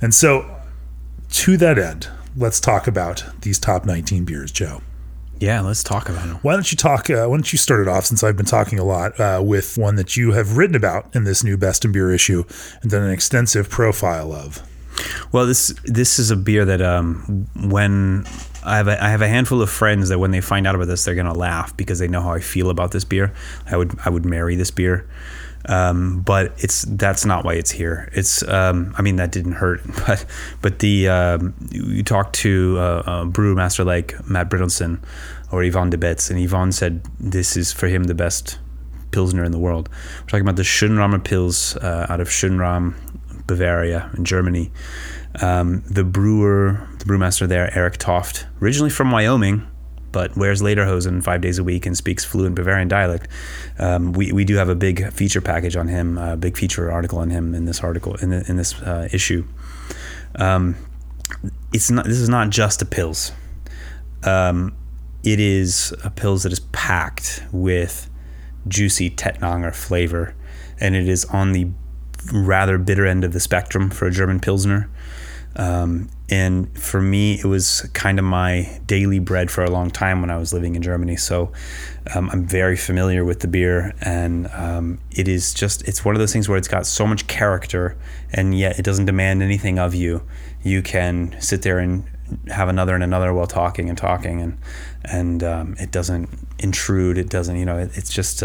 And so, to that end, let's talk about these top 19 beers, Joe. Yeah, let's talk about them. Why don't you talk? Uh, why don't you start it off since I've been talking a lot uh, with one that you have written about in this new Best in Beer issue and done an extensive profile of. Well, this this is a beer that um, when I have a, I have a handful of friends that when they find out about this, they're gonna laugh because they know how I feel about this beer. I would I would marry this beer. Um, but it's that's not why it's here. It's um, I mean that didn't hurt, (laughs) but but the um, you talked to uh, uh, brewmaster like Matt Brynildson or Yvan De Baets, and Yvan said this is for him the best pilsner in the world. We're talking about the Schönramer Pils uh, out of Schönram, Bavaria in Germany. Um, the brewer, the brewmaster there, Eric Toft, originally from Wyoming, but wears lederhosen five days a week and speaks fluent Bavarian dialect. Um, we, we do have a big feature package on him, a big feature article on him in this article in, the, in this uh, issue. Um, it's not. This is not just a pils. Um, it is a pils that is packed with juicy Tettnanger flavor, and it is on the rather bitter end of the spectrum for a German Pilsner. Um, and for me, it was kind of my daily bread for a long time when I was living in Germany. So um, I'm very familiar with the beer, and um, it is just it's one of those things where it's got so much character, and yet it doesn't demand anything of you. You can sit there and have another and another while talking and talking, and and um, it doesn't intrude. It doesn't, you know, it, it's just.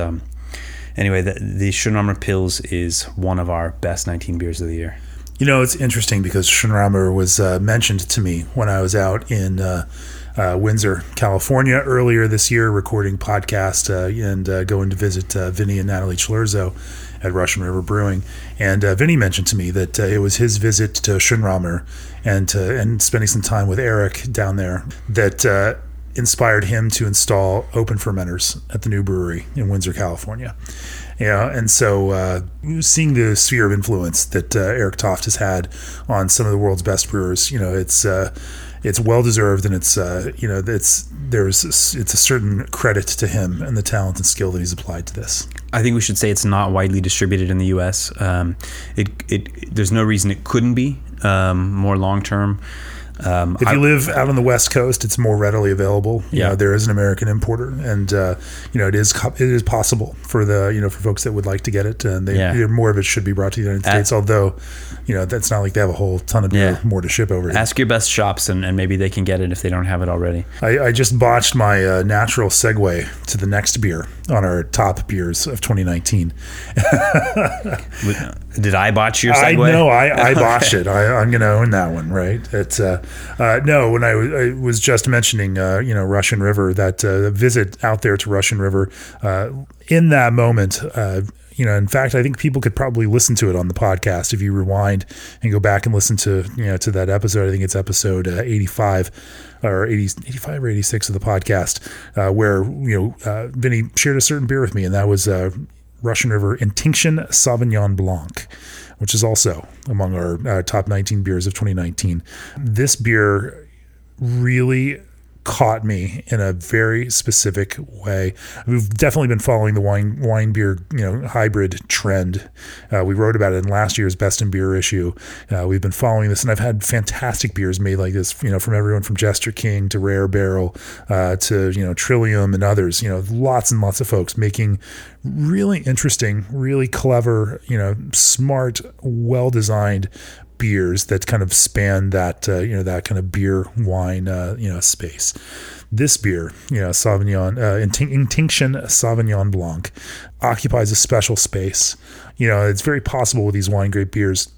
Anyway, the, the Schönramer Pils is one of our best 19 beers of the year. You know, it's interesting because Schönramer was uh, mentioned to me when I was out in uh, uh, Windsor, California earlier this year, recording podcast uh, and uh, going to visit uh, Vinny and Natalie Cilurzo at Russian River Brewing. And Vinny mentioned to me that it was his visit to Schönramer and and spending some time with Eric down there that inspired him to install open fermenters at the new brewery in Windsor, California. Yeah, and so uh, seeing the sphere of influence that uh, Eric Toft has had on some of the world's best brewers, you know, it's uh, it's well deserved, and it's uh, you know, it's there's it's a certain credit to him and the talent and skill that he's applied to this. I think we should say it's not widely distributed in the U.S. Um, it, it there's no reason it couldn't be um, more long term. Um, if you I, live out on the West Coast, it's more readily available. You yeah, know, there is an American importer, and uh, you know it is it is possible for the you know for folks that would like to get it, and they, yeah. more of it should be brought to the United States. although, you know, that's not like they have a whole ton of yeah. more to ship over. Here. Ask your best shops, and, and maybe they can get it if they don't have it already. I, I just botched my uh, natural segue to the next beer on our top beers of 2019. (laughs) Did I botch your segue? I know I, I (laughs) botched it. I, am going to own that one, right? It's uh, uh, no. When I, w- I was just mentioning, uh, you know, Russian River, that uh, visit out there to Russian River, uh, in that moment, uh, you know, in fact, I think people could probably listen to it on the podcast if you rewind and go back and listen to you know to that episode. I think it's episode 85 or 80, 85 or 86 of the podcast, where you know Vinny shared a certain beer with me, and that was Russian River Intinction Sauvignon Blanc, which is also among our uh, top 19 beers of 2019. This beer really caught me in a very specific way. We've definitely been following the wine wine beer you know hybrid trend. Uh, we wrote about it in last year's Best in Beer issue. Uh, we've been following this, and I've had fantastic beers made like this. You know, from everyone from Jester King to Rare Barrel uh, to you know Trillium and others. You know, lots and lots of folks making really interesting, really clever, you know, smart, well designed beers that kind of span that uh, you know that kind of beer wine uh, you know space. This beer, you know, Sauvignon uh, Intinction Sauvignon Blanc, occupies a special space. You know, it's very possible with these wine grape beers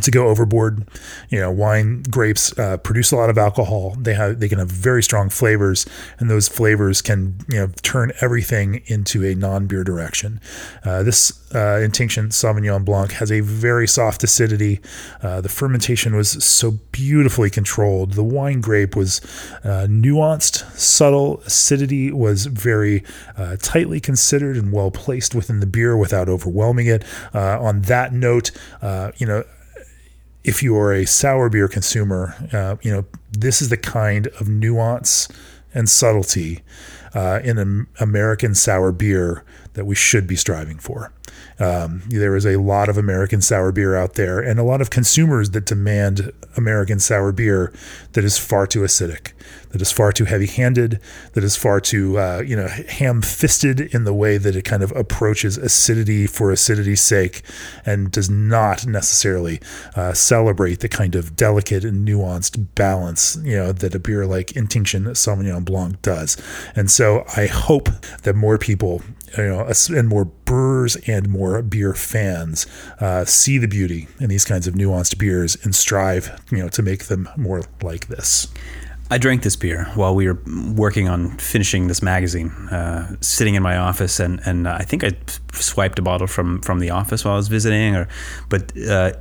to go overboard. You know, wine grapes uh, produce a lot of alcohol. They have they can have very strong flavors, and those flavors can you know turn everything into a non-beer direction. Uh, this uh, Intinction Sauvignon Blanc has a very soft acidity. Uh, the fermentation was so beautifully controlled. The wine grape was uh, nuanced, subtle. Acidity was very uh, tightly considered and well placed within the beer without overwhelming it. on that note, you know if you are a sour beer consumer, uh, you know this is the kind of nuance and subtlety uh, in an American sour beer that we should be striving for. Um, there is a lot of American sour beer out there, and a lot of consumers that demand American sour beer that is far too acidic, that is far too heavy-handed, that is far too uh, you know ham-fisted in the way that it kind of approaches acidity for acidity's sake, and does not necessarily uh, celebrate the kind of delicate and nuanced balance you know that a beer like Intinction Sauvignon Blanc does. And so I hope that more people you know, and more brewers and more beer fans uh, see the beauty in these kinds of nuanced beers and strive, you know, to make them more like this. I drank this beer while we were working on finishing this magazine, uh, sitting in my office, and and I think I swiped a bottle from from the office while I was visiting, or but. Uh,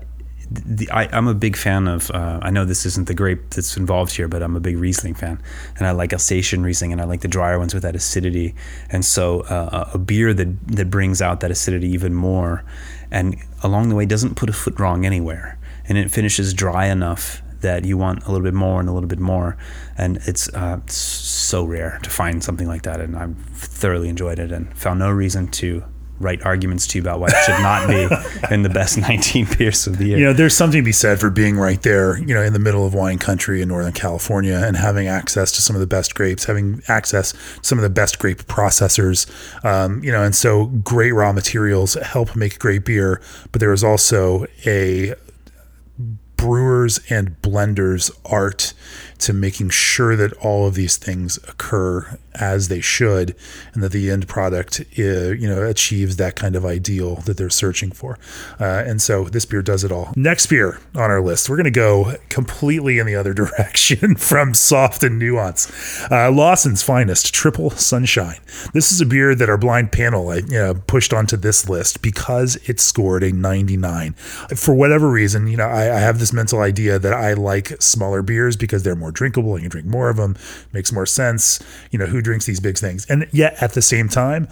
the, I, am a big fan of. Uh, I know this isn't the grape that's involved here, but I'm a big Riesling fan, and I like Alsatian Riesling, and I like the drier ones with that acidity. And so, uh, a beer that that brings out that acidity even more, and along the way doesn't put a foot wrong anywhere, and it finishes dry enough that you want a little bit more and a little bit more, and it's uh, so rare to find something like that. And I've thoroughly enjoyed it and found no reason to write arguments to you about why it should not be (laughs) in the best 19 beers of the year. You know, there's something to be said for being right there, you know, in the middle of wine country in Northern California and having access to some of the best grapes, having access to some of the best grape processors, um, you know, and so great raw materials help make great beer. But there is also a brewers and blenders art to making sure that all of these things occur as they should and that the end product uh, you know achieves that kind of ideal that they're searching for. Uh, and so this beer does it all. Next beer on our list. We're going to go completely in the other (laughs) direction from soft and nuance uh, lawson's finest triple sunshine. This is a beer that our blind panel you know, pushed onto this list because it scored a 99 for whatever reason you know I, I have this mental idea that i like smaller beers because they're more drinkable you drink more of them. Makes more sense. You know who drinks these big things and yet at the same time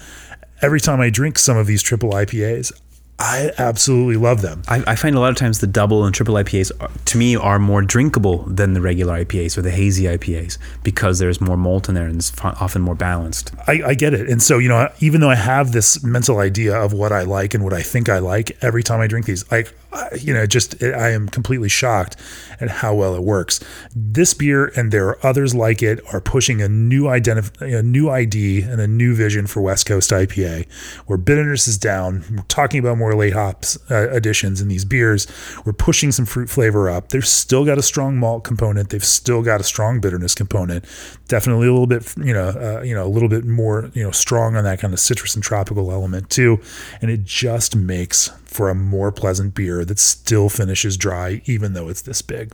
every time i drink some of these triple ipas I absolutely love them. I, I, find a lot of times the double and triple IPAs, are, to me, are more drinkable than the regular IPAs or the hazy IPAs because there's more malt in there and it's often more balanced. I, I, get it. And so, you know, even though I have this mental idea of what I like and what I think I like, every time I drink these, like, you know, just I am completely shocked at how well it works. This beer and there are others like it are pushing a new identif- a new ID and a new vision for West Coast IPA, where bitterness is down. We're talking about more late hops uh, additions in these beers. We're pushing some fruit flavor up. They've still got a strong malt component. They've still got a strong bitterness component. Definitely a little bit, you know, uh, you know, a little bit more, you know, strong on that kind of citrus and tropical element too. And it just makes for a more pleasant beer that still finishes dry, even though it's this big.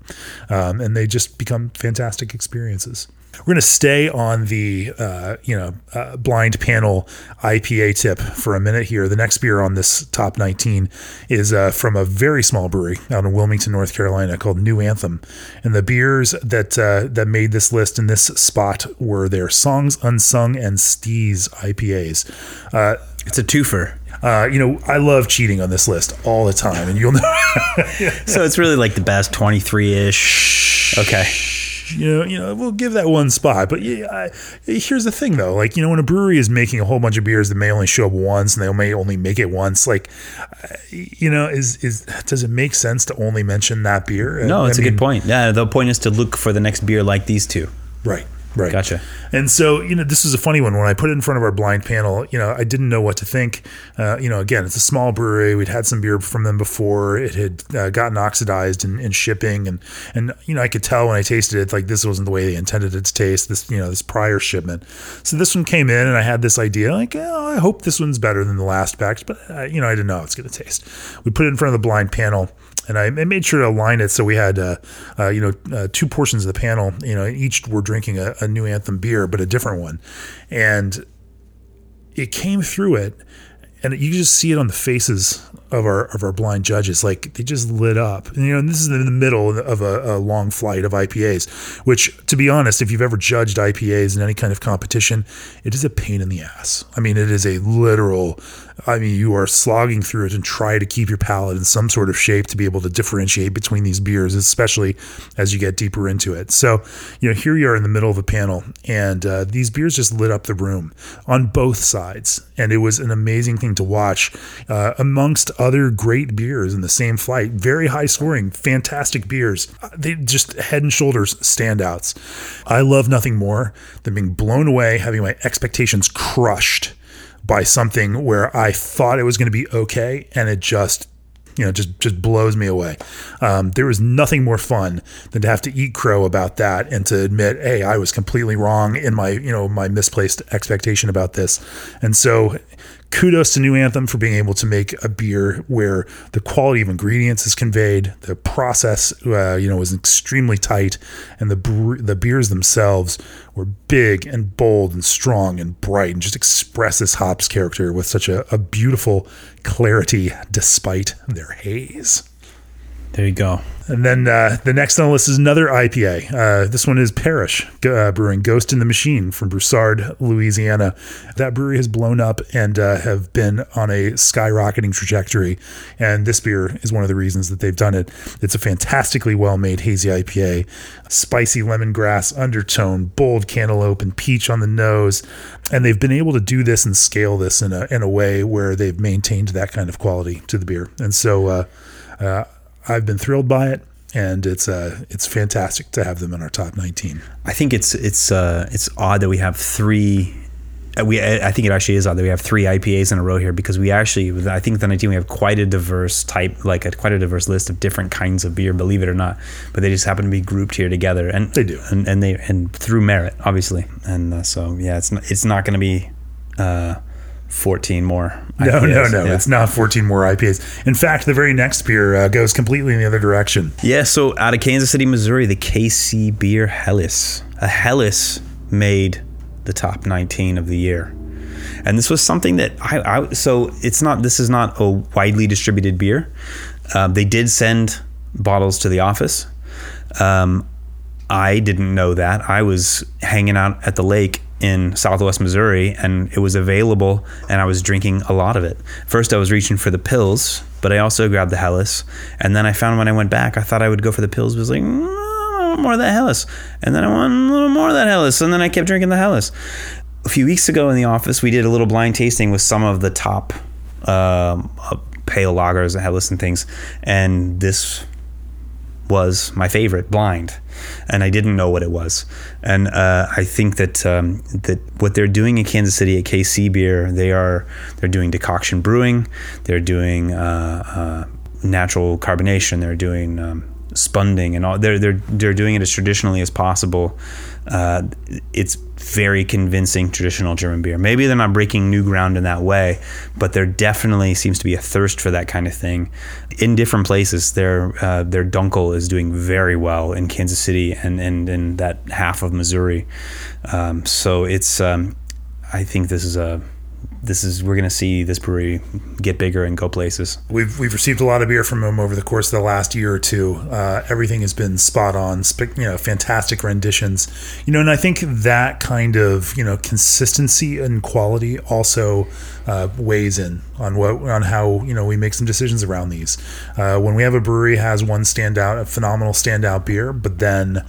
Um, and they just become fantastic experiences. We're going to stay on the uh, you know uh, blind panel IPA tip for a minute here. The next beer on this top 19 is uh, from a very small brewery out in Wilmington, North Carolina, called New Anthem. And the beers that uh, that made this list in this spot were their Songs Unsung and Steez IPAs. Uh, it's a twofer. Uh, you know, I love cheating on this list all the time, and you'll know. (laughs) so it's really like the best 23 ish. Okay you know, you know, we'll give that one spot. But yeah, I, here's the thing though, like you know, when a brewery is making a whole bunch of beers that may only show up once and they may only make it once, like you know, is is does it make sense to only mention that beer? No, it's I a mean, good point. Yeah, the point is to look for the next beer like these two. Right. Right. Gotcha. And so, you know, this is a funny one. When I put it in front of our blind panel, you know, I didn't know what to think. Uh, you know, again, it's a small brewery. We'd had some beer from them before. It had uh, gotten oxidized in, in, shipping. And, and, you know, I could tell when I tasted it, like this wasn't the way they intended it to taste, this, you know, this prior shipment. So this one came in and I had this idea, like, oh, I hope this one's better than the last batch. But, uh, you know, I didn't know how it's going to taste. We put it in front of the blind panel and I, made sure to align it so we had, uh, uh, you know, uh, two portions of the panel. You know, each were drinking a, a, new anthem beer, but a different one, and it came through it, and you just see it on the faces of our of our blind judges. Like they just lit up. And, you know, this is in the middle of a, a, long flight of IPAs. Which, to be honest, if you've ever judged IPAs in any kind of competition, it is a pain in the ass. I mean, it is a literal I mean, you are slogging through it and try to keep your palate in some sort of shape to be able to differentiate between these beers, especially as you get deeper into it. So, you know, here you are in the middle of a panel, and uh, these beers just lit up the room on both sides. And it was an amazing thing to watch uh, amongst other great beers in the same flight. Very high scoring, fantastic beers. They just head and shoulders standouts. I love nothing more than being blown away, having my expectations crushed by something where I thought it was going to be okay, and it just you know just just blows me away. Um, there was nothing more fun than to have to eat crow about that and to admit, hey, I was completely wrong in my you know my misplaced expectation about this. And so kudos to New Anthem for being able to make a beer where the quality of ingredients is conveyed, the process, uh, you know, was extremely tight, and the the beers themselves were big and bold and strong and bright, and just express this hops character with such a, a beautiful clarity despite their haze. There you go. And then uh, the next on the list is another IPA. Uh, this one is Parish uh, Brewing, Ghost in the Machine from Broussard, Louisiana. That brewery has blown up and uh, have been on a skyrocketing trajectory. And this beer is one of the reasons that they've done it. It's a fantastically well made hazy IPA, spicy lemongrass undertone, bold cantaloupe, and peach on the nose. And they've been able to do this and scale this in a, in a way where they've maintained that kind of quality to the beer. And so, uh, uh, I've been thrilled by it, and it's uh, it's fantastic to have them in our top 19. I think it's it's uh, it's odd that we have three. uh, We I think it actually is odd that we have three IPAs in a row here because we actually I think the 19 we have quite a diverse type like a, quite a diverse list of different kinds of beer, believe it or not. But they just happen to be grouped here together, and They do. and, and they and through merit, obviously. And uh, so yeah, it's not, it's not going to be. Uh, 14 more. No, no, no. Yeah. It's not 14 more IPAs. In fact, the very next beer uh, goes completely in the other direction. Yeah, so out of Kansas City, Missouri, the KC Bier Helles. A Helles made the top 19 of the year. And this was something that I, I so it's not, this is not a widely distributed beer. Um, they did send bottles to the office. Um, I didn't know that. I was hanging out at the lake in Southwest Missouri and it was available and I was drinking a lot of it. First I was reaching for the pils, but I also grabbed the Helles. And then I found when I went back, I thought I would go for the pils, was like, "Mm, more of that Helles. And then I want a little more of that Helles. And then I kept drinking the Helles. A few weeks ago in the office, we did a little blind tasting with some of the top um, uh, pale lagers and Helles and things. And this was my favorite blind. And I didn't know what it was. And uh, I think that um, that what they're doing in Kansas City at KC Bier they are they're doing decoction brewing. They're doing uh, uh, natural carbonation. They're doing um, spunding and all they're they're they're doing it as traditionally as possible. Uh, it's very convincing traditional German beer. Maybe they're not breaking new ground in that way, but there definitely seems to be a thirst for that kind of thing in different places. Their uh, their Dunkel is doing very well in Kansas City and and in that half of Missouri. Um, so it's um, I think this is a this is we're going to see this brewery get bigger and go places. We've we've received a lot of beer from them over the course of the last year or two. Uh, everything has been spot on, you know, fantastic renditions. You know, and I think that kind of you know consistency and quality also uh, weighs in on what on how you know we make some decisions around these. Uh, when we have a brewery has one standout, a phenomenal standout beer, but then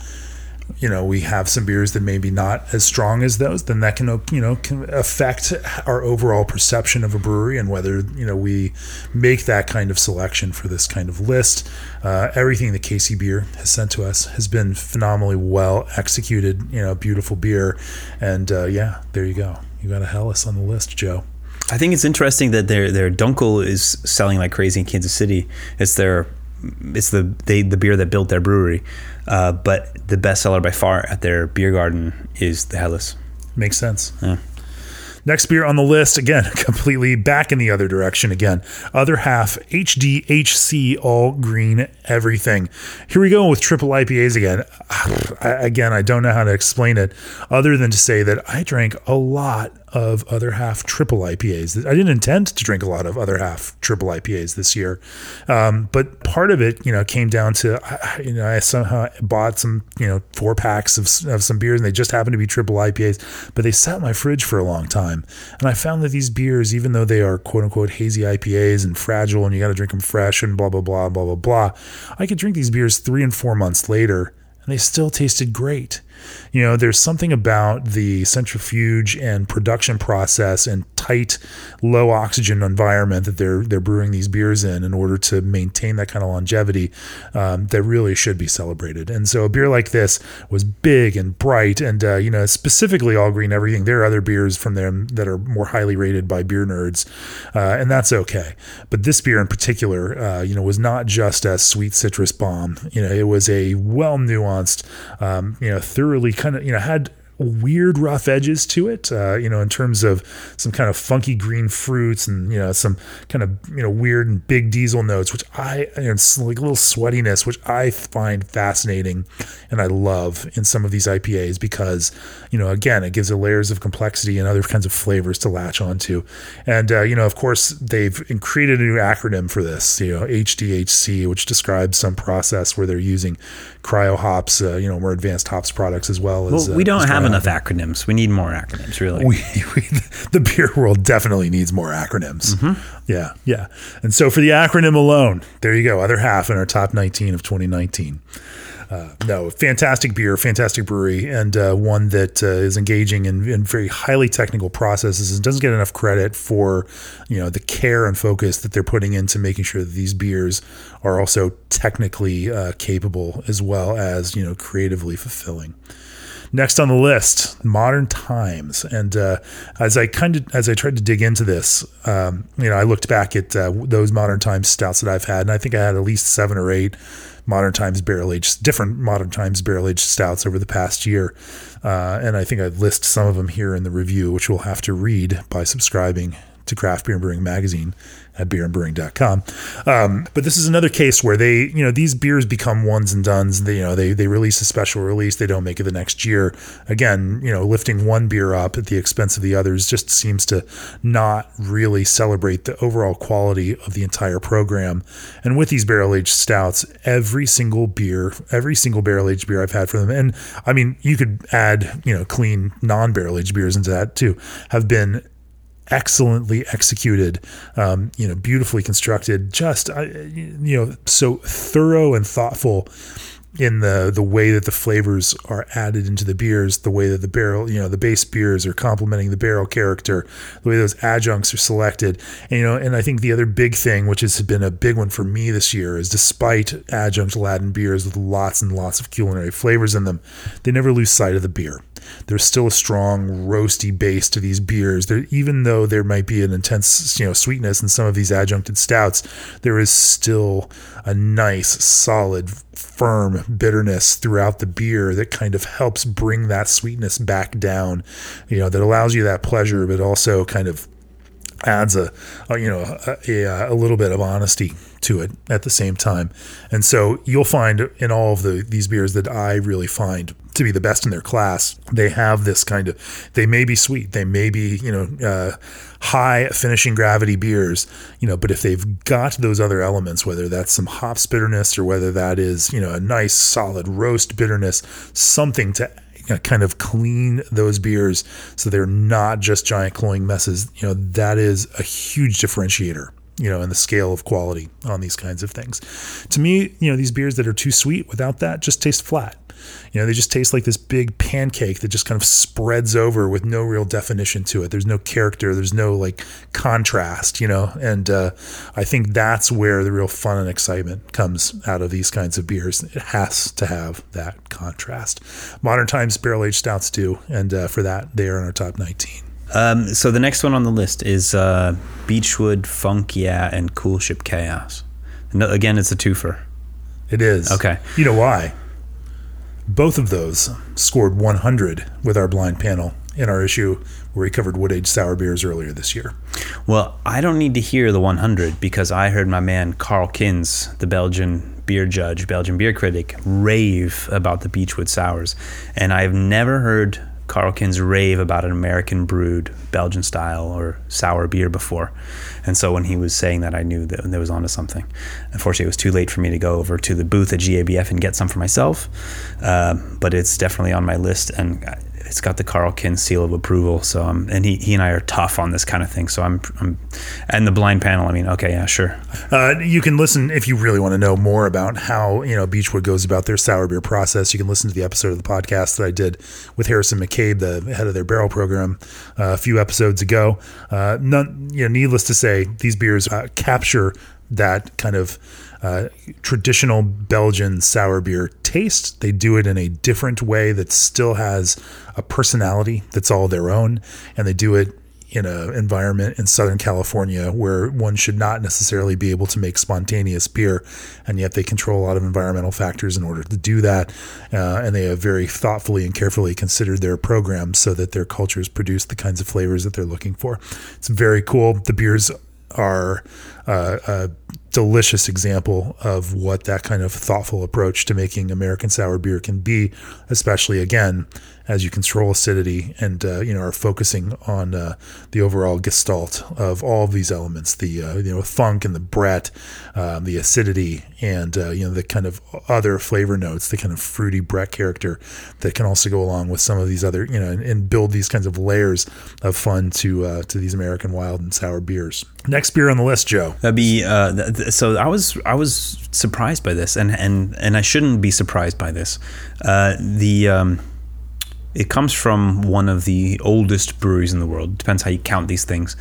you know we have some beers that maybe not as strong as those then that can you know can affect our overall perception of a brewery and whether you know we make that kind of selection for this kind of list. Uh, everything that KC Bier has sent to us has been phenomenally well executed you know beautiful beer. And uh, yeah there you go. You got a helles on the list joe. I think it's interesting that their their Dunkel is selling like crazy in Kansas City. It's their it's the they the beer that built their brewery, uh, but the best seller by far at their beer garden is the Helles. makes sense Yeah. Next beer on the list, again, (laughs) completely back in the other direction again. Other half, HDHC, all green, everything. Here we go with triple IPAs again. (sighs) I, again, I don't know how to explain it other than to say that I drank a lot of other half triple IPAs. I didn't intend to drink a lot of other half triple IPAs this year, um, but part of it, you know, came down to you know I somehow bought some you know four packs of, of some beers and they just happened to be triple IPAs, but they sat in my fridge for a long time, and I found that these beers, even though they are quote unquote hazy IPAs and fragile and you got to drink them fresh and blah blah blah blah blah blah, I could drink these beers three and four months later and they still tasted great. You know, there's something about the centrifuge and production process and tight, low oxygen environment that they're they're brewing these beers in in order to maintain that kind of longevity um, that really should be celebrated. And so a beer like this was big and bright, and uh, you know specifically all green everything. There are other beers from them that are more highly rated by beer nerds, uh, and that's okay. But this beer in particular, uh, you know, was not just a sweet citrus bomb. You know, it was a well nuanced, um, you know, thoroughly kind of you know had weird rough edges to it, uh, you know, in terms of some kind of funky green fruits and, you know, some kind of, you know, weird and big diesel notes, which I, and like a little sweatiness, which I find fascinating and I love in some of these IPAs because, you know, again, it gives it layers of complexity and other kinds of flavors to latch onto. And, uh, you know, of course, they've created a new acronym for this, you know, HDHC, which describes some process where they're using cryo hops, uh, you know, more advanced hops products as well as. We uh, don't as have enough acronyms. We need more acronyms, really. We, (laughs) we, the beer world definitely needs more acronyms. Yeah, yeah. And so for the acronym alone, there you go, other half in our top 19 of 2019. Uh, no, fantastic beer, fantastic brewery, and uh, one that uh, is engaging in, in very highly technical processes and doesn't get enough credit for, you know, the care and focus that they're putting into making sure that these beers are also technically uh, capable as well as you know creatively fulfilling. Next on the list, modern times, and uh, as I kind of as I tried to dig into this, um, you know, I looked back at uh, those modern times stouts that I've had, and I think I had at least seven or eight modern times barrel aged, different modern times barrel aged stouts over the past year, uh, and I think I list some of them here in the review, which we'll have to read by subscribing to Craft Beer and Brewing Magazine at beerandbrewing.com. Um, but this is another case where they, you know, these beers become ones and dones. They, you know, they they release a special release. They don't make it the next year. Again, you know, lifting one beer up at the expense of the others just seems to not really celebrate the overall quality of the entire program. And with these barrel aged stouts, every single beer, every single barrel aged beer I've had from them, and I mean, you could add, you know, clean non barrel aged beers into that too, have been excellently executed, um, you know, beautifully constructed, just you know, so thorough and thoughtful in the the way that the flavors are added into the beers, the way that the barrel, you know, the base beers are complementing the barrel character, the way those adjuncts are selected, and you know, and I think the other big thing, which has been a big one for me this year, is despite adjunct Latin beers with lots and lots of culinary flavors in them, they never lose sight of the beer there's still a strong roasty base to these beers. There, even though there might be an intense, you know, sweetness in some of these adjuncted stouts, there is still a nice, solid, firm bitterness throughout the beer that kind of helps bring that sweetness back down. You know, that allows you that pleasure, but also kind of adds a, a you know a, a, a, little bit of honesty to it at the same time and so you'll find in all of the these beers that i really find to be the best in their class they have this kind of they may be sweet they may be you know uh, high finishing gravity beers you know but if they've got those other elements whether that's some hops bitterness or whether that is you know a nice solid roast bitterness something to you know, kind of clean those beers so they're not just giant cloying messes. You know, that is a huge differentiator, you know, in the scale of quality on these kinds of things. To me, you know, these beers that are too sweet without that just taste flat. You know, they just taste like this big pancake that just kind of spreads over with no real definition to it. There's no character, there's no like contrast, you know, and uh, I think that's where the real fun and excitement comes out of these kinds of beers. It has to have that contrast. Modern Times barrel aged stouts do, and uh, for that, they are in our top 19. Um, so the next one on the list is uh, Beachwood Funk Yeah and Cool Ship Chaos. No, again, it's a twofer. It is. Okay. You know why? Both of those scored 100 with our blind panel in our issue where we covered wood aged sour beers earlier this year. Well, I don't need to hear the 100 because I heard my man Carl Kins, the Belgian beer judge, Belgian beer critic, rave about the Beachwood sours. And I've never heard Carl Kins rave about an American brewed Belgian style or sour beer before. And so when he was saying that, I knew that there was onto something. Unfortunately, it was too late for me to go over to the booth at GABF and get some for myself. Uh, but it's definitely on my list. And it's got the Carl Kins seal of approval. So um, and he, he and I are tough on this kind of thing. So I'm, I'm and the blind panel. I mean, okay, yeah, sure. Uh, you can listen if you really want to know more about how you know Beachwood goes about their sour beer process. You can listen to the episode of the podcast that I did with Harrison McCabe, the head of their barrel program, uh, a few episodes ago. Uh, none, you know, needless to say, these beers uh, capture that kind of uh, traditional Belgian sour beer taste. They do it in a different way that still has a personality that's all their own, and they do it in an environment in Southern California where one should not necessarily be able to make spontaneous beer, and yet they control a lot of environmental factors in order to do that. Uh, and they have very thoughtfully and carefully considered their programs so that their cultures produce the kinds of flavors that they're looking for. It's very cool. The beers are uh, a delicious example of what that kind of thoughtful approach to making American sour beer can be, especially again as you control acidity and uh, you know are focusing on uh, the overall gestalt of all of these elements the uh, you know funk and the Brett um, the acidity and uh, you know the kind of other flavor notes the kind of fruity Brett character that can also go along with some of these other you know and, and build these kinds of layers of fun to uh, to these American wild and sour beers. Next beer on the list Joe. That'd be uh, th- th- so I was I was surprised by this and and and I shouldn't be surprised by this. The um, it comes from one of the oldest breweries in the world. Depends how you count these things,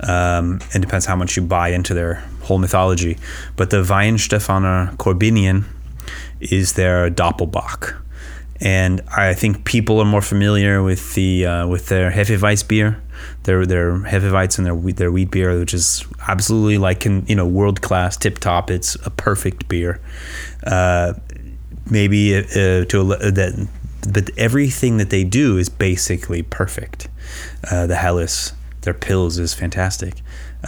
um, and depends how much you buy into their whole mythology. But the Weihenstephaner Korbinian is their Doppelbock, and I think people are more familiar with the uh, with their Hefeweiss beer, their their Hefeweiss and their their wheat beer, which is absolutely like in, you know world class, tip top. It's a perfect beer. Uh, maybe uh, to a, that but everything that they do is basically perfect. Uh, the Helles, their pils is fantastic,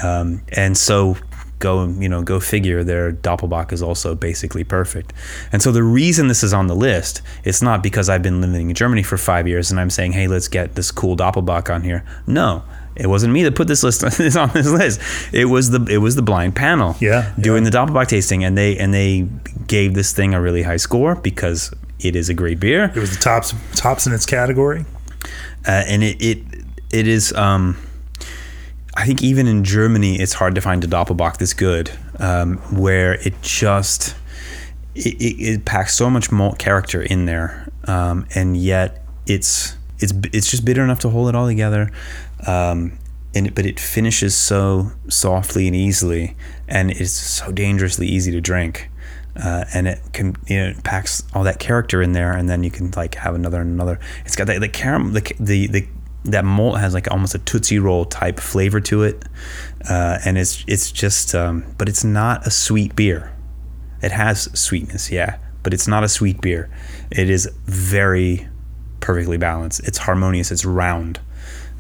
um, and so go you know go figure their doppelbock is also basically perfect and so the reason this is on the list it's not because i've been living in germany for five years and i'm saying hey let's get this cool doppelbock on here no it wasn't me that put this list (laughs) on this list. It was the it was the blind panel. Yeah, doing yeah. the Doppelbock tasting, and they and they gave this thing a really high score because it is a great beer. It was the tops tops in its category, uh, and it it it is. Um, I think even in Germany, it's hard to find a Doppelbock this good, um, where it just it, it, it, packs so much malt character in there, um, and yet it's it's it's just bitter enough to hold it all together. Um, and it, but it finishes so softly and easily, and it's so dangerously easy to drink uh, and it can you know packs all that character in there, and then you can like have another and another. It's got that the caramel the the the that malt has like almost a tootsie roll type flavor to it, uh, and it's it's just um, but it's not a sweet beer. It has sweetness, yeah, but it's not a sweet beer. It is very perfectly balanced. It's harmonious. It's round.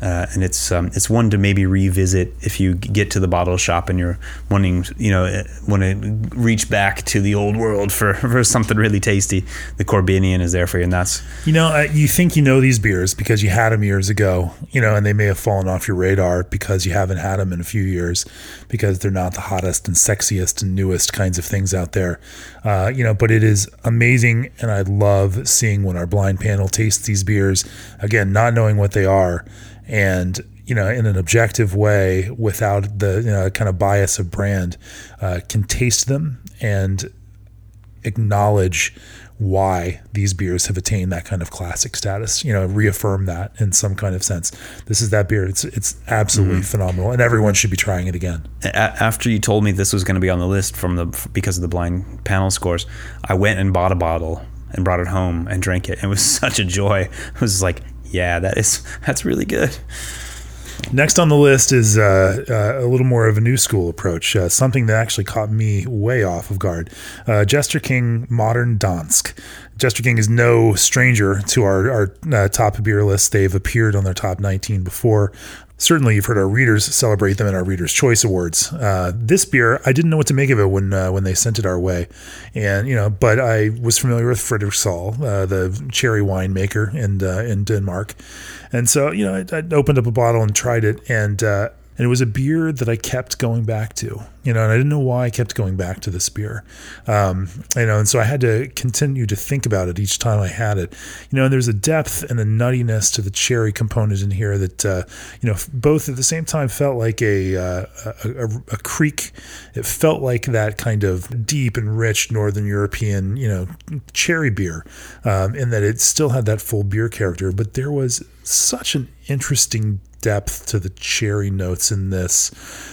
Uh, and it's um, it's one to maybe revisit if you get to the bottle shop and you're wanting you know uh, want to reach back to the old world for, (laughs) for something really tasty. The Korbinian is there for you, and that's you know uh, you think you know these beers because you had them years ago, you know, and they may have fallen off your radar because you haven't had them in a few years because they're not the hottest and sexiest and newest kinds of things out there, uh, you know. But it is amazing, and I love seeing when our blind panel tastes these beers again, not knowing what they are and you know in an objective way without the you know, kind of bias of brand uh, can taste them and acknowledge why these beers have attained that kind of classic status you know reaffirm that in some kind of sense. This is that beer. It's it's absolutely mm-hmm. phenomenal and everyone should be trying it again. After you told me this was going to be on the list from the because of the blind panel scores i went and bought a bottle and brought it home and drank it. And it was (laughs) such a joy. It was like yeah, that is that's really good. Next on the list is uh, uh, a little more of a new school approach, uh, something that actually caught me way off of guard. Uh, Jester King Modern Dansk. Jester King is no stranger to our, our uh, top beer list. They've appeared on their top 19 before certainly you've heard our readers celebrate them in our Readers' Choice Awards. Uh, this beer, I didn't know what to make of it when uh, when they sent it our way, and you know, but I was familiar with Frederiksdal, uh, the cherry winemaker in uh, in Denmark, and so you know, I, I, opened up a bottle and tried it, and uh, and it was a beer that I kept going back to, you know, and I didn't know why I kept going back to this beer, um, you know, and so I had to continue to think about it each time I had it, you know, and there's a depth and a nuttiness to the cherry component in here that, uh, you know, both at the same time felt like a, uh, a, a, a kriek. It felt like that kind of deep and rich Northern European, you know, cherry beer, um, in that it still had that full beer character, but there was such an interesting depth to the cherry notes in this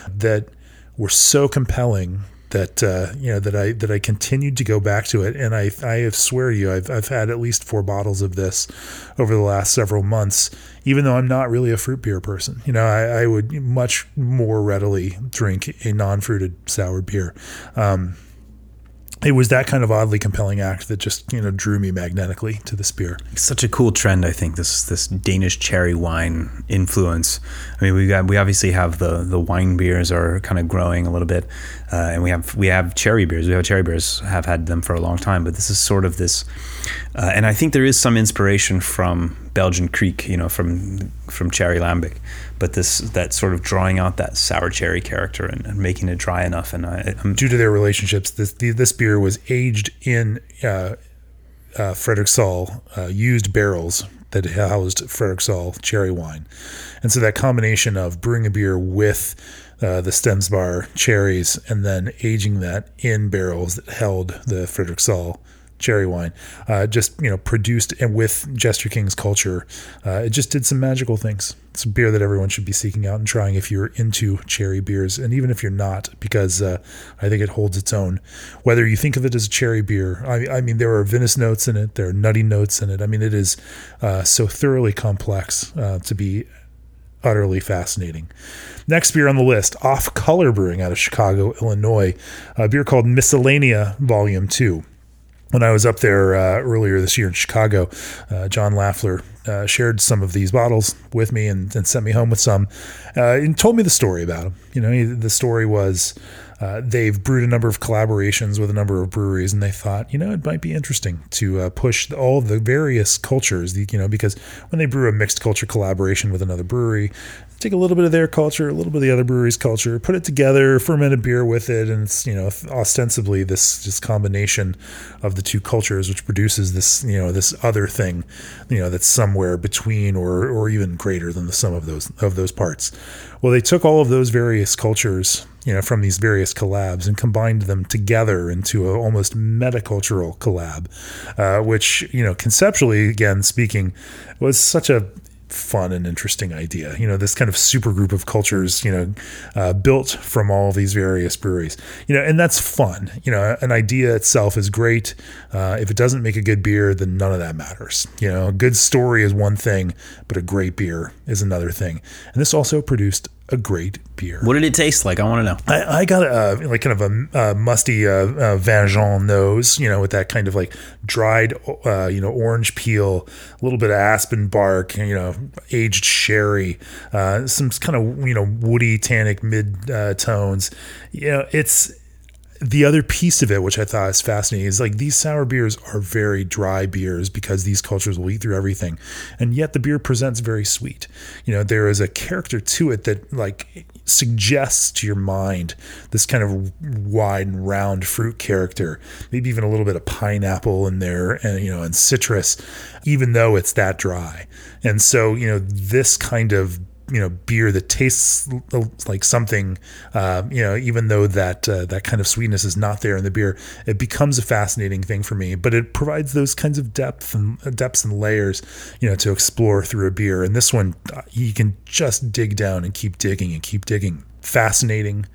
that were so compelling that uh, you know that I that I continued to go back to it, and I I have swear to you, I've I've had at least four bottles of this over the last several months. Even though I'm not really a fruit beer person, you know, I, I would much more readily drink a non-fruited sour beer. Um, it was that kind of oddly compelling act that just you know drew me magnetically to this beer. Such a cool trend, I think. This this Danish cherry wine influence. I mean, we got we obviously have the the wine beers are kind of growing a little bit, uh, and we have we have cherry beers. We have cherry beers have had them for a long time, but this is sort of this, uh, and I think there is some inspiration from Belgian Kriek, you know, from from cherry lambic but this that sort of drawing out that sour cherry character and, and making it dry enough. And I, I'm, due to their relationships, this the, this beer was aged in uh, uh, Frederiksdal uh, used barrels that housed Frederiksdal cherry wine, and so that combination of brewing a beer with uh, the Stevnsbær cherries and then aging that in barrels that held the Frederiksdal cherry wine, uh, just you know produced and with Jester King's culture, uh, it just did some magical things. It's a beer that everyone should be seeking out and trying if you're into cherry beers, and even if you're not, because uh, I think it holds its own. Whether you think of it as a cherry beer, I, I, mean, there are vinous notes in it, there are nutty notes in it. I mean, it is uh, so thoroughly complex uh, to be utterly fascinating. Next beer on the list, Off Color Brewing out of Chicago, Illinois, a beer called Miscellanea Volume 2 when I was up there uh, earlier this year in Chicago, uh, John Laffler uh, shared some of these bottles with me and, and sent me home with some uh, and told me the story about them. You know, the story was uh, they've brewed a number of collaborations with a number of breweries, and they thought, you know, it might be interesting to uh, push all the various cultures, you know, because when they brew a mixed culture collaboration with another brewery, take a little bit of their culture, a little bit of the other brewery's culture, put it together, ferment a beer with it, and it's you know ostensibly this this combination of the two cultures, which produces this you know this other thing, you know that's somewhere between or or even greater than the sum of those of those parts. Well, they took all of those various cultures, you know, from these various collabs and combined them together into a almost metacultural collab, uh, which you know conceptually, again speaking, was such a fun and interesting idea. You know, this kind of super group of cultures, you know, uh, built from all these various breweries. You know, and that's fun. You know, an idea itself is great. Uh, if it doesn't make a good beer, then none of that matters. You know, a good story is one thing, but a great beer is another thing. And this also produced a great beer. What did it taste like? I want to know. I, I got a like kind of a, a musty uh, uh, Vin Jaune nose, you know, with that kind of like dried, uh, you know, orange peel, a little bit of aspen bark, you know, aged sherry, uh, some kind of you know woody tannic mid uh, tones. You know, it's the other piece of it, which I thought is fascinating, is like these sour beers are very dry beers because these cultures will eat through everything, and yet the beer presents very sweet. You know, there is a character to it that like suggests to your mind this kind of wide and round fruit character, maybe even a little bit of pineapple in there, and you know, and citrus, even though it's that dry. And so, you know, this kind of you know beer that tastes like something uh, you know even though that uh, that kind of sweetness is not there in the beer it becomes a fascinating thing for me. But it provides those kinds of depth and uh, depths and layers you know to explore through a beer. And this one uh, you can just dig down and keep digging and keep digging. Fascinating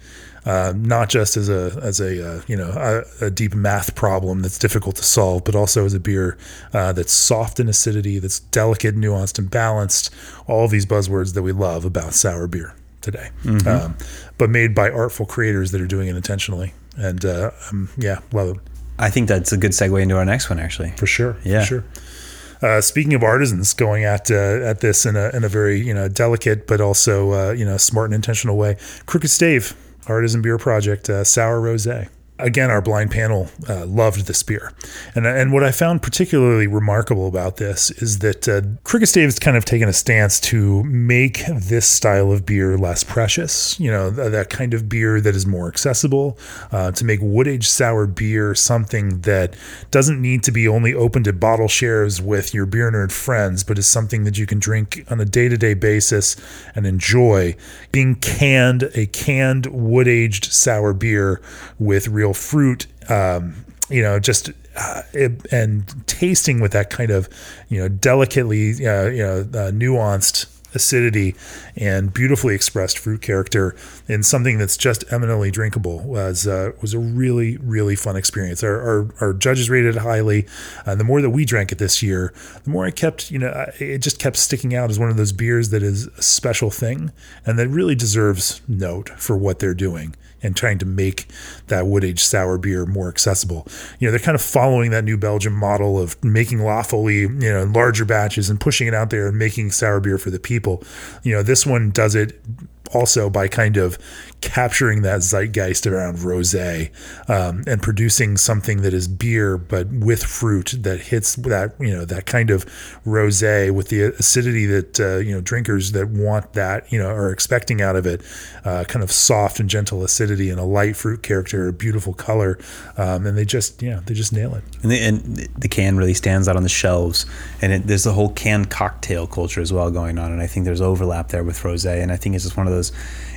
uh, not just as a as a uh, you know a, a, deep math problem that's difficult to solve, but also as a beer uh, that's soft in acidity, that's delicate, nuanced, and balanced. All these buzzwords that we love about sour beer today, mm-hmm. um, but made by artful creators that are doing it intentionally. And uh, um, yeah, love it. I think that's a good segue into our next one, actually. For sure. Yeah. For sure. Uh, speaking of artisans going at uh, at this in a in a very you know delicate but also uh, you know smart and intentional way, Crooked Stave Artisan Beer Project uh, Sour Rosé again, our blind panel uh, loved this beer. And, and what I found particularly remarkable about this is that uh, Stave's kind of taken a stance to make this style of beer less precious, you know, th- that kind of beer that is more accessible, uh, to make wood aged sour beer something that doesn't need to be only open to bottle shares with your beer nerd friends, but is something that you can drink on a day to day basis and enjoy. Being canned, a canned wood aged sour beer with real real fruit, um, you know, just uh, it, and tasting with that kind of, you know, delicately, uh, you know, uh, nuanced acidity and beautifully expressed fruit character in something that's just eminently drinkable was uh, was a really really fun experience. Our, our, our judges rated it highly. Uh, the more that we drank it this year, the more I kept you know it just kept sticking out as one of those beers that is a special thing and that really deserves note for what they're doing and trying to make that wood aged sour beer more accessible. You know, they're kind of following that New Belgium model of making La Folie, you know, in larger batches and pushing it out there and making sour beer for the people. You know, this one does it also by kind of capturing that zeitgeist around rosé um, and producing something that is beer but with fruit that hits that you know that kind of rosé with the acidity that uh, you know drinkers that want that you know are expecting out of it uh, kind of soft and gentle acidity and a light fruit character a beautiful color um, and they just yeah they just nail it. And, the, and the can really stands out on the shelves and it, there's a whole can cocktail culture as well going on and I think there's overlap there with rosé and I think it's just one of those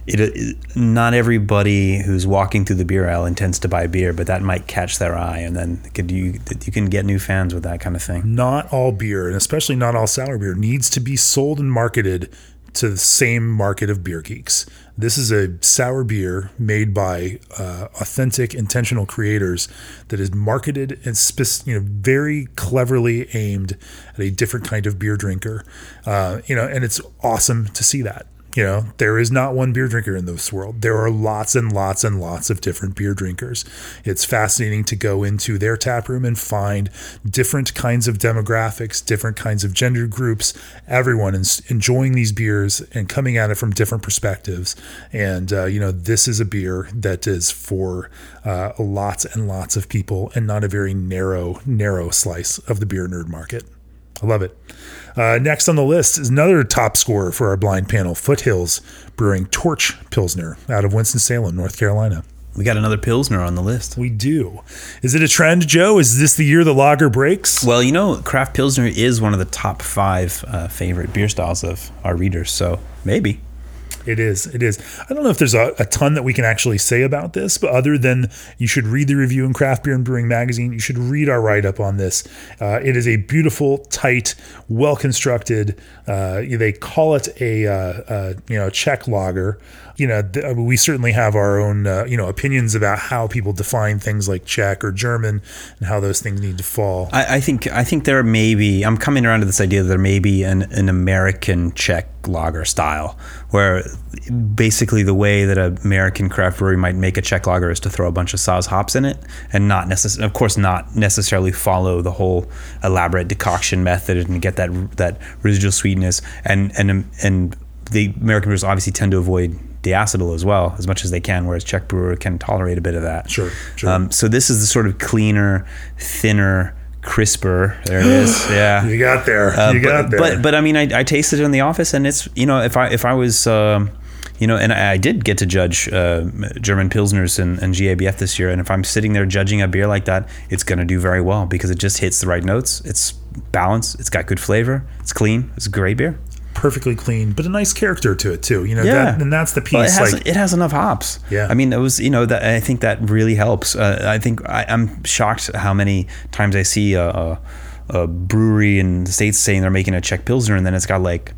it, it, not everybody who's walking through the beer aisle intends to buy beer, but that might catch their eye, and then could you you can get new fans with that kind of thing. Not all beer, and especially not all sour beer, needs to be sold and marketed to the same market of beer geeks. This is a sour beer made by uh, authentic, intentional creators that is marketed and spe- you know very cleverly aimed at a different kind of beer drinker. Uh, you know, and it's awesome to see that. You know, there is not one beer drinker in this world. There are lots and lots and lots of different beer drinkers. It's fascinating to go into their tap room and find different kinds of demographics, different kinds of gender groups, everyone is enjoying these beers and coming at it from different perspectives. And, uh, you know, this is a beer that is for uh, lots and lots of people and not a very narrow, narrow slice of the beer nerd market. I love it. Uh, next on the list is another top scorer for our blind panel Foothills Brewing Torch Pilsner out of Winston-Salem, North Carolina. We got another Pilsner on the list. We do. Is it a trend, Joe? Is this the year the lager breaks? Well, you know, craft Pilsner is one of the top five uh, favorite beer styles of our readers, so maybe. It is. It is. I don't know if there's a, a, ton that we can actually say about this, but other than you should read the review in Craft Beer and Brewing Magazine, you should read our write up on this. Uh, it is a beautiful, tight, well constructed. Uh, they call it a uh, uh you know Czech lager. You know, th- we certainly have our own uh, you know opinions about how people define things like Czech or German and how those things need to fall. I, I think I think there may be. I'm coming around to this idea that there may be an, an American Czech lager style, where basically the way that an American craft brewery might make a Czech lager is to throw a bunch of Saaz hops in it, and not necessarily, of course, not necessarily follow the whole elaborate decoction method and get that that residual sweetness. And and and the American brewers obviously tend to avoid diacetyl as well as much as they can, whereas Czech brewer can tolerate a bit of that. Sure, sure. Um, so this is the sort of cleaner, thinner crisper. There it is. (sighs) Yeah, you got there. Uh, you but, got there. But but I mean, I, I tasted it in the office, and it's you know if I if I was. Um, you know, and I, I did get to judge uh, German Pilsners and, and, GABF this year. And if I'm sitting there judging a beer like that, it's going to do very well because it just hits the right notes. It's balanced. It's got good flavor. It's clean. It's a great beer perfectly clean, but a nice character to it too. You know, yeah. That, and that's the piece. Well, it, has, like it has enough hops. Yeah. I mean, it was you know that I think that really helps. Uh, I think I, am shocked how many times I see a, a, a, brewery in the states saying they're making a Czech pilsner, and then it's got like.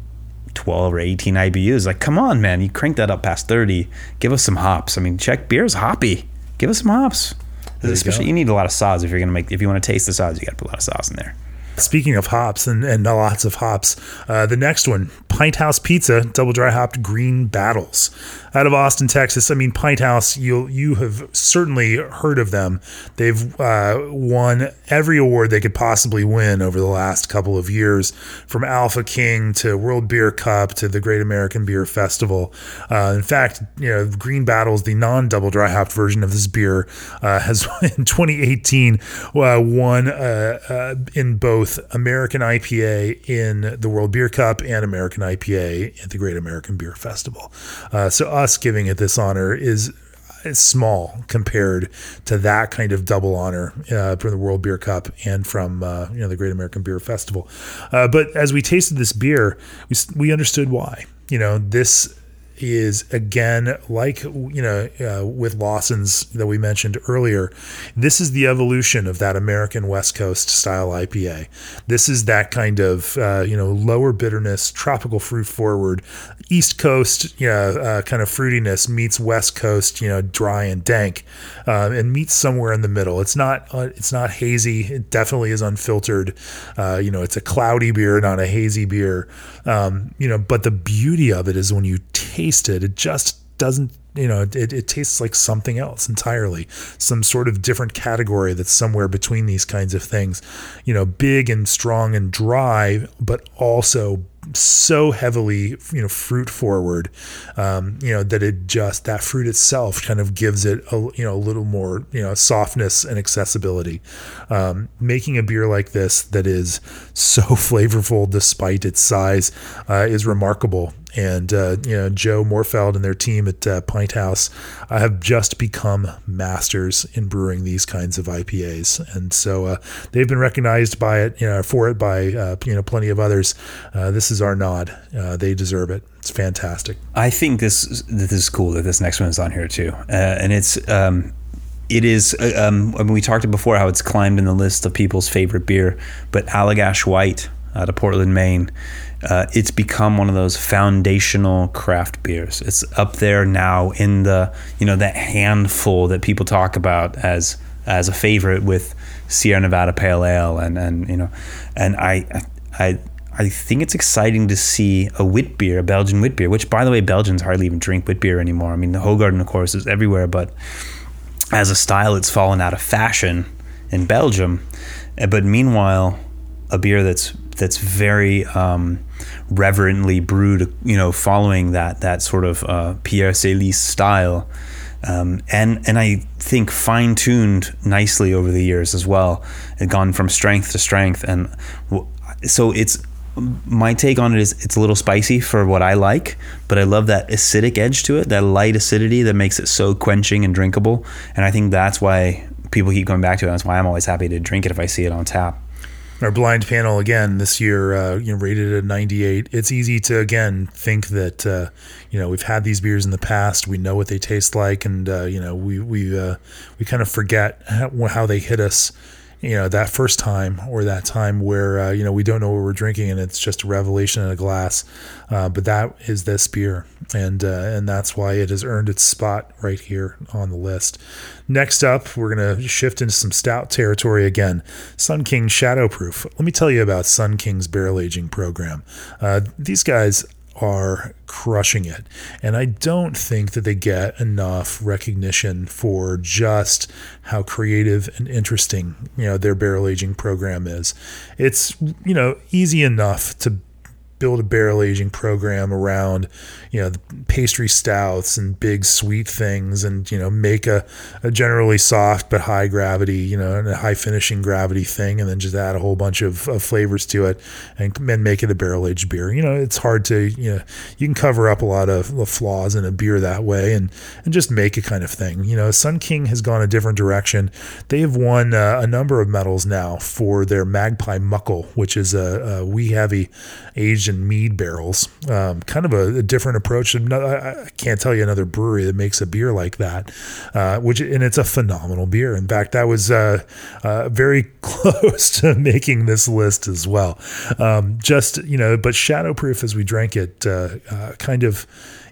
12 or 18 IBUs. Like, come on, man. You crank that up past 30. Give us some hops. I mean, Czech beer is hoppy. Give us some hops. Especially, you, you, need a lot of Saaz if you're going to make, if you want to taste the Saaz, you got to put a lot of Saaz in there. Speaking of hops and, and lots of hops, uh, the next one, Pint House Pizza, double dry hopped green battles out of Austin, Texas. I mean, Pint House, you you have certainly heard of them. They've uh, won every award they could possibly win over the last couple of years, from Alpha King to World Beer Cup to the Great American Beer Festival. Uh, in fact, you know, Green Battles, the non-double dry hopped version of this beer, uh, has (laughs) in 2018 uh, won uh, in both American IPA in the World Beer Cup and American IPA at the Great American Beer Festival. so us giving it this honor is is small compared to that kind of double honor uh, from the World Beer Cup and from uh, you know the Great American Beer Festival. Uh, but as we tasted this beer, we we understood why. You know this is again like you know uh, with Lawson's that we mentioned earlier. This is the evolution of that American West Coast style IPA. This is that kind of uh, you know lower bitterness, tropical fruit forward, East Coast you know, uh, kind of fruitiness meets West Coast you know dry and dank, uh, and meets somewhere in the middle. It's not uh, it's not hazy. It definitely is unfiltered. Uh, you know, it's a cloudy beer, not a hazy beer. Um, you know, but the beauty of it is when you taste it, it just doesn't you know it, it tastes like something else entirely some sort of different category that's somewhere between these kinds of things. You know big and strong and dry but also so heavily you know fruit forward um, you know that it just that fruit itself kind of gives it a you know a little more you know softness and accessibility. Um, making a beer like this that is so (laughs) flavorful despite its size uh, is remarkable. And uh, you know Joe Mohrfeld and their team at uh, Pint House uh, have just become masters in brewing these kinds of IPAs, and so uh, they've been recognized by it, you know, for it by uh, you know plenty of others. Uh, this is our nod; they deserve it. It's fantastic. I think this this is cool that this next one is on here too, and it's. Um, it is. Um, I mean, we talked before how it's climbed in the list of people's favorite beer, but Allagash White out of Portland, Maine, uh, it's become one of those foundational craft beers. It's up there now in the you know that handful that people talk about as as a favorite with Sierra Nevada Pale Ale and and you know and I I I think it's exciting to see a wit beer, a Belgian wit beer, which by the way Belgians hardly even drink wit beer anymore. I mean the Hoegaarden of course is everywhere, but as a style it's fallen out of fashion in Belgium. But meanwhile, a beer that's that's very um, reverently brewed, you know, following that that sort of uh, Pierre Celis style, um, and and I think fine tuned nicely over the years as well, gone from strength to strength, and so it's my take on it is it's a little spicy for what I like, but I love that acidic edge to it, that light acidity that makes it so quenching and drinkable, and I think that's why people keep going back to it. That's why I'm always happy to drink it if I see it on tap our blind panel again this year, uh, you know, rated at 98. It's easy to again think that uh, you know we've had these beers in the past, we know what they taste like, and uh, you know we we uh, we kind of forget how, how they hit us you know that first time or that time where uh, you know we don't know what we're drinking and it's just a revelation in a glass. Uh, but that is this beer and uh, and that's why it has earned its spot right here on the list. Next up we're going to shift into some stout territory again. Sun king shadowproof let me tell you about sun king's barrel aging program. Uh, these guys are crushing it. And I don't think that they get enough recognition for just how creative and interesting, you know, their barrel aging program is. It's, you know, easy enough to build a barrel aging program around you know pastry stouts and big sweet things and you know make a, a generally soft but high gravity you know and a high finishing gravity thing and then just add a whole bunch of, of flavors to it and then make it a barrel aged beer you know it's hard to you know you can cover up a lot of the flaws in a beer that way and and just make a kind of thing you know sun king has gone a different direction they have won uh, a number of medals now for their magpie muckle which is a, a wee heavy aged and mead barrels. Um, kind of a, a, different approach. I can't tell you another brewery that makes a beer like that. Uh, which and it's a phenomenal beer. In fact, that was uh, uh, very (laughs) close to making this list as well. Um, just you know, but Shadowproof as we drank it, uh, uh, kind of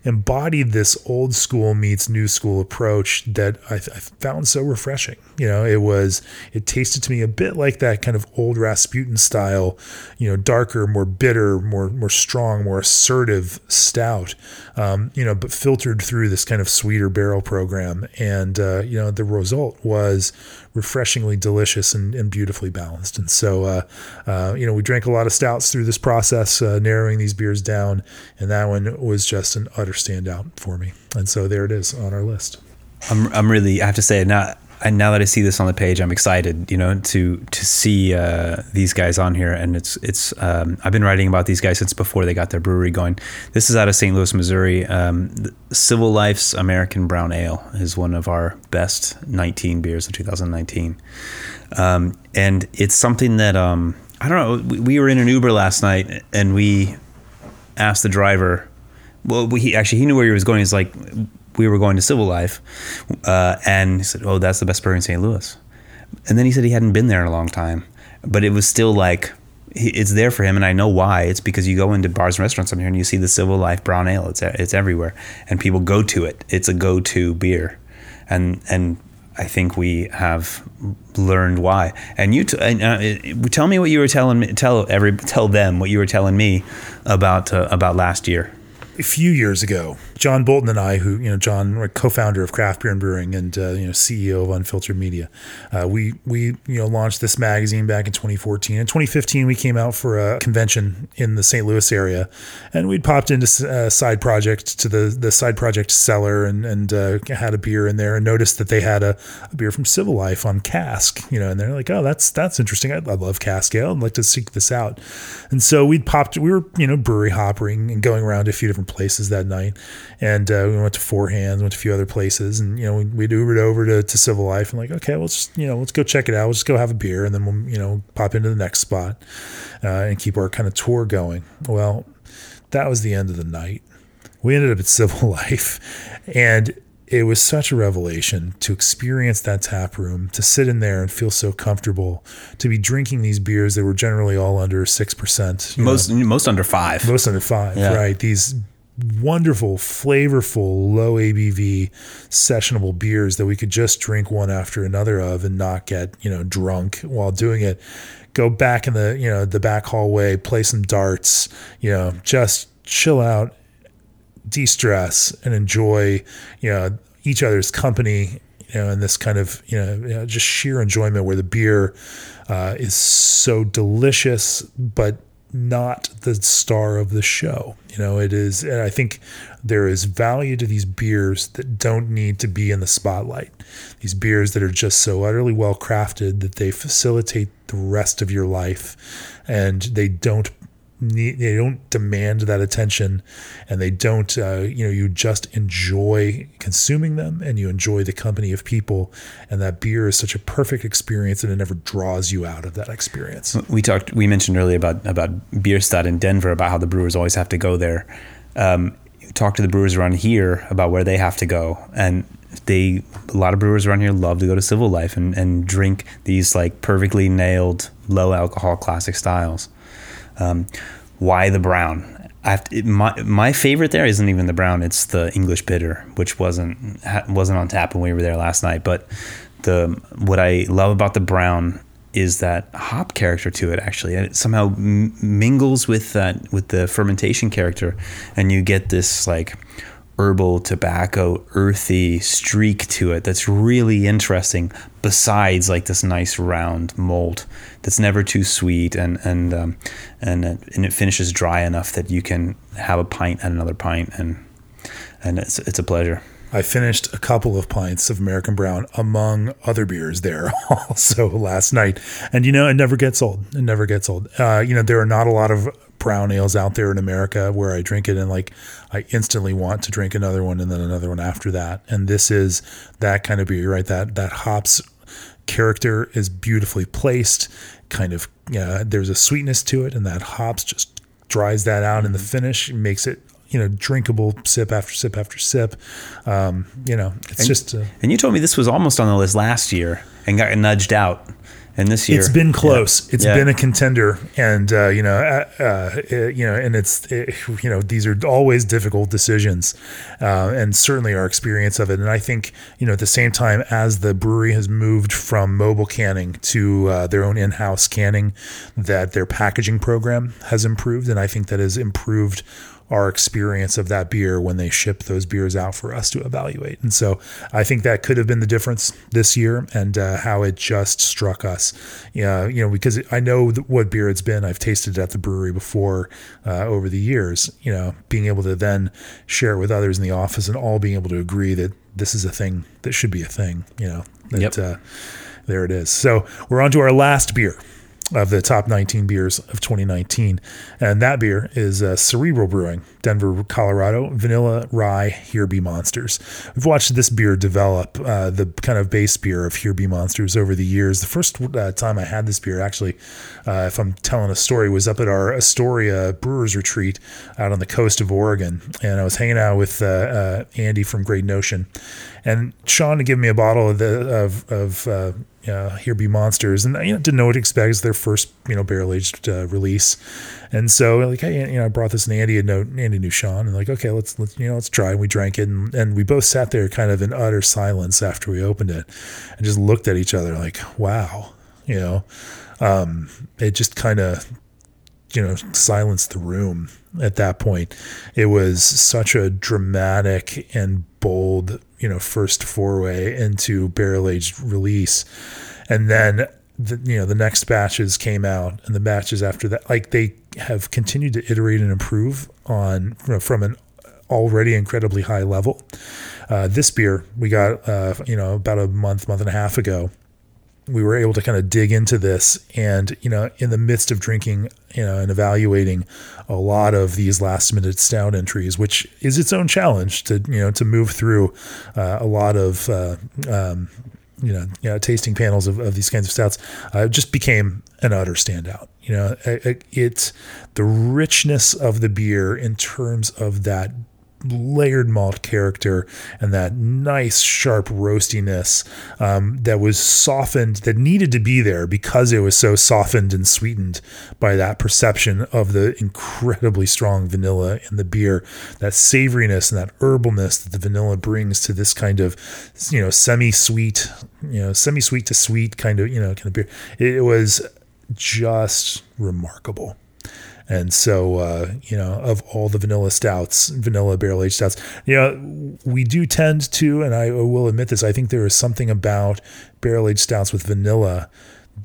embodied this old school meets new school approach that I, I, found so refreshing. You know, it was it tasted to me a bit like that kind of old Rasputin style, you know, darker, more bitter, more more strong, more assertive stout. Um, you know, but filtered through this kind of sweeter barrel program, and uh, you know, the result was refreshingly delicious and, and beautifully balanced. And so, uh, uh, you know, we drank a lot of stouts through this process, uh, narrowing these beers down, and that one was just an utter standout for me. And so there it is on our list. I'm, I'm really, I have to say, not and now that I see this on the page, I'm excited, you know, to to see uh, these guys on here. And it's it's um, I've been writing about these guys since before they got their brewery going. This is out of St. Louis, Missouri. Um, Civil Life's American Brown Ale is one of our best 19 beers of 2019, um, and it's something that um, I don't know. We, we were in an Uber last night, and we asked the driver well, he actually he knew where he was going. He's like, we were going to Civil Life, uh, and he said, "Oh, that's the best burger in St. Louis." And then he said he hadn't been there in a long time, but it was still like it's there for him, and I know why. It's because you go into bars and restaurants up here and you see the Civil Life Brown Ale. It's it's everywhere, and people go to it. It's a go-to beer, and and I think we have learned why. And you t- uh, tell me what you were telling me. Tell every tell them what you were telling me about uh, about last year a few years ago, John Bolton and I, who you know, John, co-founder of Craft Beer and Brewing and uh, you know CEO of Unfiltered Media, uh, we we you know launched this magazine back in 2014. In 2015, we came out for a convention in the St. Louis area, and we'd popped into a uh, side project to the the side project cellar and and uh, had a beer in there and noticed that they had a, a, beer from Civil Life on cask, you know, and they're like, oh, that's that's interesting. I, I love cask ale. I'd like to seek this out, and so we'd popped. We were you know brewery hopping and going around a few different different places that night, and uh, we went to Four Hands, went to a few other places, and you know we we Ubered over to, to Civil Life and like okay, let's you know let's go check it out. Let's just go have a beer, and then we'll you know pop into the next spot uh, and keep our kind of tour going. Well, that was the end of the night. We ended up at Civil (laughs) Life, and it was such a revelation to experience that tap room, to sit in there and feel so comfortable, to be drinking these beers that were generally all under six percent. Most know, most under five. Most under five, yeah. right? These wonderful, flavorful, low ABV, sessionable beers that we could just drink one after another of and not get, you know, drunk while doing it. Go back in the, you know, the back hallway, play some darts, you know, just chill out, de-stress and enjoy, you know, each other's company, you know, and this kind of, you know, you know just sheer enjoyment where the beer uh, is so delicious, but not the star of the show. You know, it is, and I think there is value to these beers that don't need to be in the spotlight. These beers that are just so utterly well crafted that they facilitate the rest of your life and they don't need, they don't demand that attention and they don't uh, you know you just enjoy consuming them and you enjoy the company of people. And that beer is such a perfect experience and it never draws you out of that experience. We talked we mentioned earlier about about Bierstadt in Denver about how the brewers always have to go there. Um, talk to the brewers around here about where they have to go and they a lot of brewers around here love to go to civil life and, and drink these like perfectly nailed low alcohol classic styles um, why the brown? To, my my favorite there isn't even the brown; it's the English bitter, which wasn't wasn't on tap when we were there last night. But the what I love about the brown is that hop character to it. Actually, and it somehow m- mingles with that with the fermentation character, and you get this like herbal, tobacco, earthy streak to it that's really interesting. Besides, like this nice round mold that's never too sweet, and and um, and it, and it finishes dry enough that you can have a pint and another pint, and and it's it's a pleasure. I finished a couple of pints of American Brown among other beers there (laughs) also last night. And, you know, it never gets old. It never gets old. Uh, you know, there are not a lot of brown ales out there in America where I drink it and like I instantly want to drink another one and then another one after that. And this is that kind of beer, right? That that hops character is beautifully placed. Kind of, yeah, there's a sweetness to it, and that hops just dries that out in the mm-hmm. finish, makes it you know drinkable sip after sip after sip. Um, you know, it's and, just. Uh, and you told me this was almost on the list last year and got nudged out and this year it's been close. Yeah. It's yeah. been a contender, and uh, you know, uh, uh, you know, and it's it, you know, these are always difficult decisions, uh, and certainly our experience of it. And I think you know, at the same time as the brewery has moved from mobile canning to uh, their own in-house canning, that their packaging program has improved, and I think that has improved our experience of that beer when they ship those beers out for us to evaluate. And so I think that could have been the difference this year and uh, how it just struck us. Yeah, you know, because I know what beer it's been. I've tasted it at the brewery before uh, over the years. You know, being able to then share it with others in the office and all being able to agree that this is a thing that should be a thing. You know, that yep. uh, there it is. So we're on to our last beer. Of the top 19 beers of 2019. And that beer is uh, Cerebral Brewing, Denver, Colorado, Vanilla Rye Here Be Monsters. We've watched this beer develop, uh, the kind of base beer of Here Be Monsters over the years. The first uh, time I had this beer, actually, uh, if I'm telling a story, was up at our Astoria Brewers Retreat out on the coast of Oregon. And I was hanging out with uh, uh, Andy from Great Notion. And Sean had given me a bottle of, the, of, of uh, Here Be Monsters, and you know, didn't know what to expect. It's their first, you know, barrel aged uh, release, and so like, hey, you know, I brought this, and Andy and no, Andy knew Sean, and like, okay, let's let's you know, let's try. And we drank it, and, and we both sat there, kind of in utter silence after we opened it, and just looked at each other like, wow, you know, um, it just kind of you know silenced the room at that point. It was such a dramatic and bold you know first foray into barrel aged release, and then the, you know the next batches came out, and the batches after that, like they have continued to iterate and improve on you know, from an already incredibly high level. Uh, this beer we got uh, you know about a month month and a half ago we were able to kind of dig into this and you know in the midst of drinking you know and evaluating a lot of these last minute stout entries which is its own challenge to you know to move through uh, a lot of uh, um, you know, you know, tasting panels of, of these kinds of stouts uh, just became an utter standout. You know, it, it, the richness of the beer in terms of that layered malt character and that nice sharp roastiness um, that was softened that needed to be there because it was so softened and sweetened by that perception of the incredibly strong vanilla in the beer. That savoriness and that herbalness that the vanilla brings to this kind of you know semi-sweet you know semi-sweet to sweet kind of you know kind of beer. It was just remarkable and so, uh, you know, of all the vanilla stouts, vanilla barrel aged stouts, you know, we do tend to, and I will admit this, I think there is something about barrel aged stouts with vanilla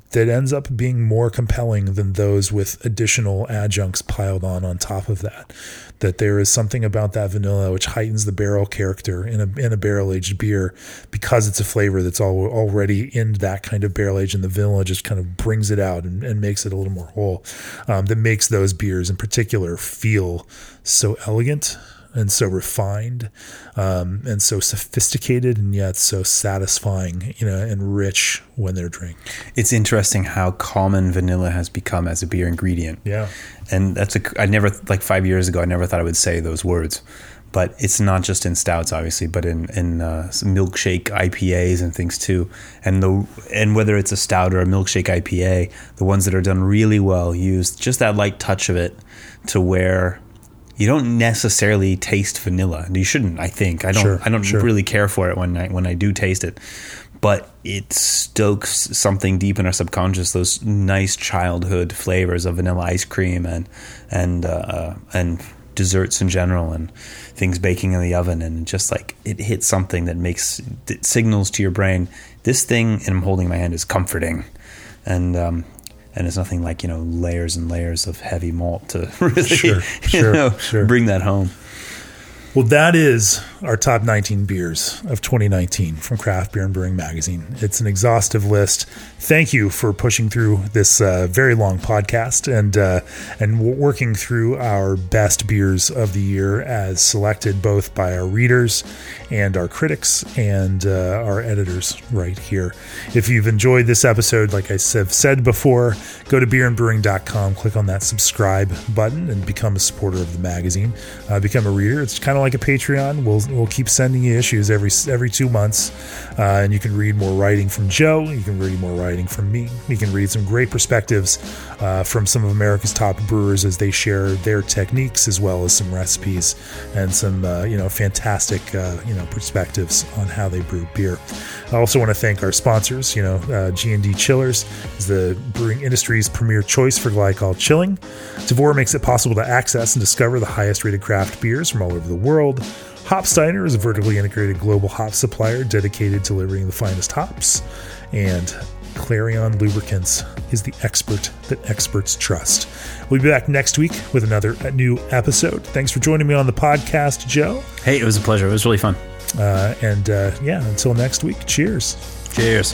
that ends up being more compelling than those with additional adjuncts piled on on top of that. That there is something about that vanilla which heightens the barrel character in a in a barrel aged beer because it's a flavor that's all, already in that kind of barrel age, and the vanilla just kind of brings it out and, and makes it a little more whole. Um, that makes those beers in particular feel so elegant and so refined um, and so sophisticated and yet so satisfying, you know, and rich when they're drank. It's interesting how common vanilla has become as a beer ingredient. Yeah. And that's a, I never, like five years ago, I never thought I would say those words. But it's not just in stouts, obviously, but in in uh, milkshake IPAs and things too. And the and whether it's a stout or a milkshake IPA, the ones that are done really well use just that light touch of it to where you don't necessarily taste vanilla. You shouldn't, I think. I don't sure, I don't sure. really care for it when I when I do taste it. But it stokes something deep in our subconscious, those nice childhood flavors of vanilla ice cream and and uh, and desserts in general and things baking in the oven and just like it hits something that makes it signals to your brain this thing and I'm holding my hand is comforting and um, and it's nothing like you know layers and layers of heavy malt to (laughs) really sure, sure, you know, sure. bring that home. Well, that is our top 19 beers of 2019 from Craft Beer and Brewing Magazine. It's an exhaustive list. Thank you for pushing through this uh, very long podcast and uh, and working through our best beers of the year as selected both by our readers and our critics and uh, our editors right here. If you've enjoyed this episode, like I have said before, go to beerandbrewing.com, click on that subscribe button, and become a supporter of the magazine. Uh, become a reader. It's kind of like a Patreon. We'll we'll keep sending you issues every every two months, uh, and you can read more writing from Joe. You can read more writing from me. You can read some great perspectives uh, from some of America's top brewers as they share their techniques as well as some recipes and some uh, you know fantastic uh, you know perspectives on how they brew beer. I also want to thank our sponsors. You know, uh, G&D Chillers is the brewing industry's premier choice for glycol chilling. Tavour makes it possible to access and discover the highest rated craft beers from all over the world. Hopsteiner is a vertically integrated global hop supplier dedicated to delivering the finest hops. And Clarion Lubricants is the expert that experts trust. We'll be back next week with another new episode. Thanks for joining me on the podcast, Joe. Hey, it was a pleasure. It was really fun. Uh, and uh, yeah, until next week, cheers. Cheers.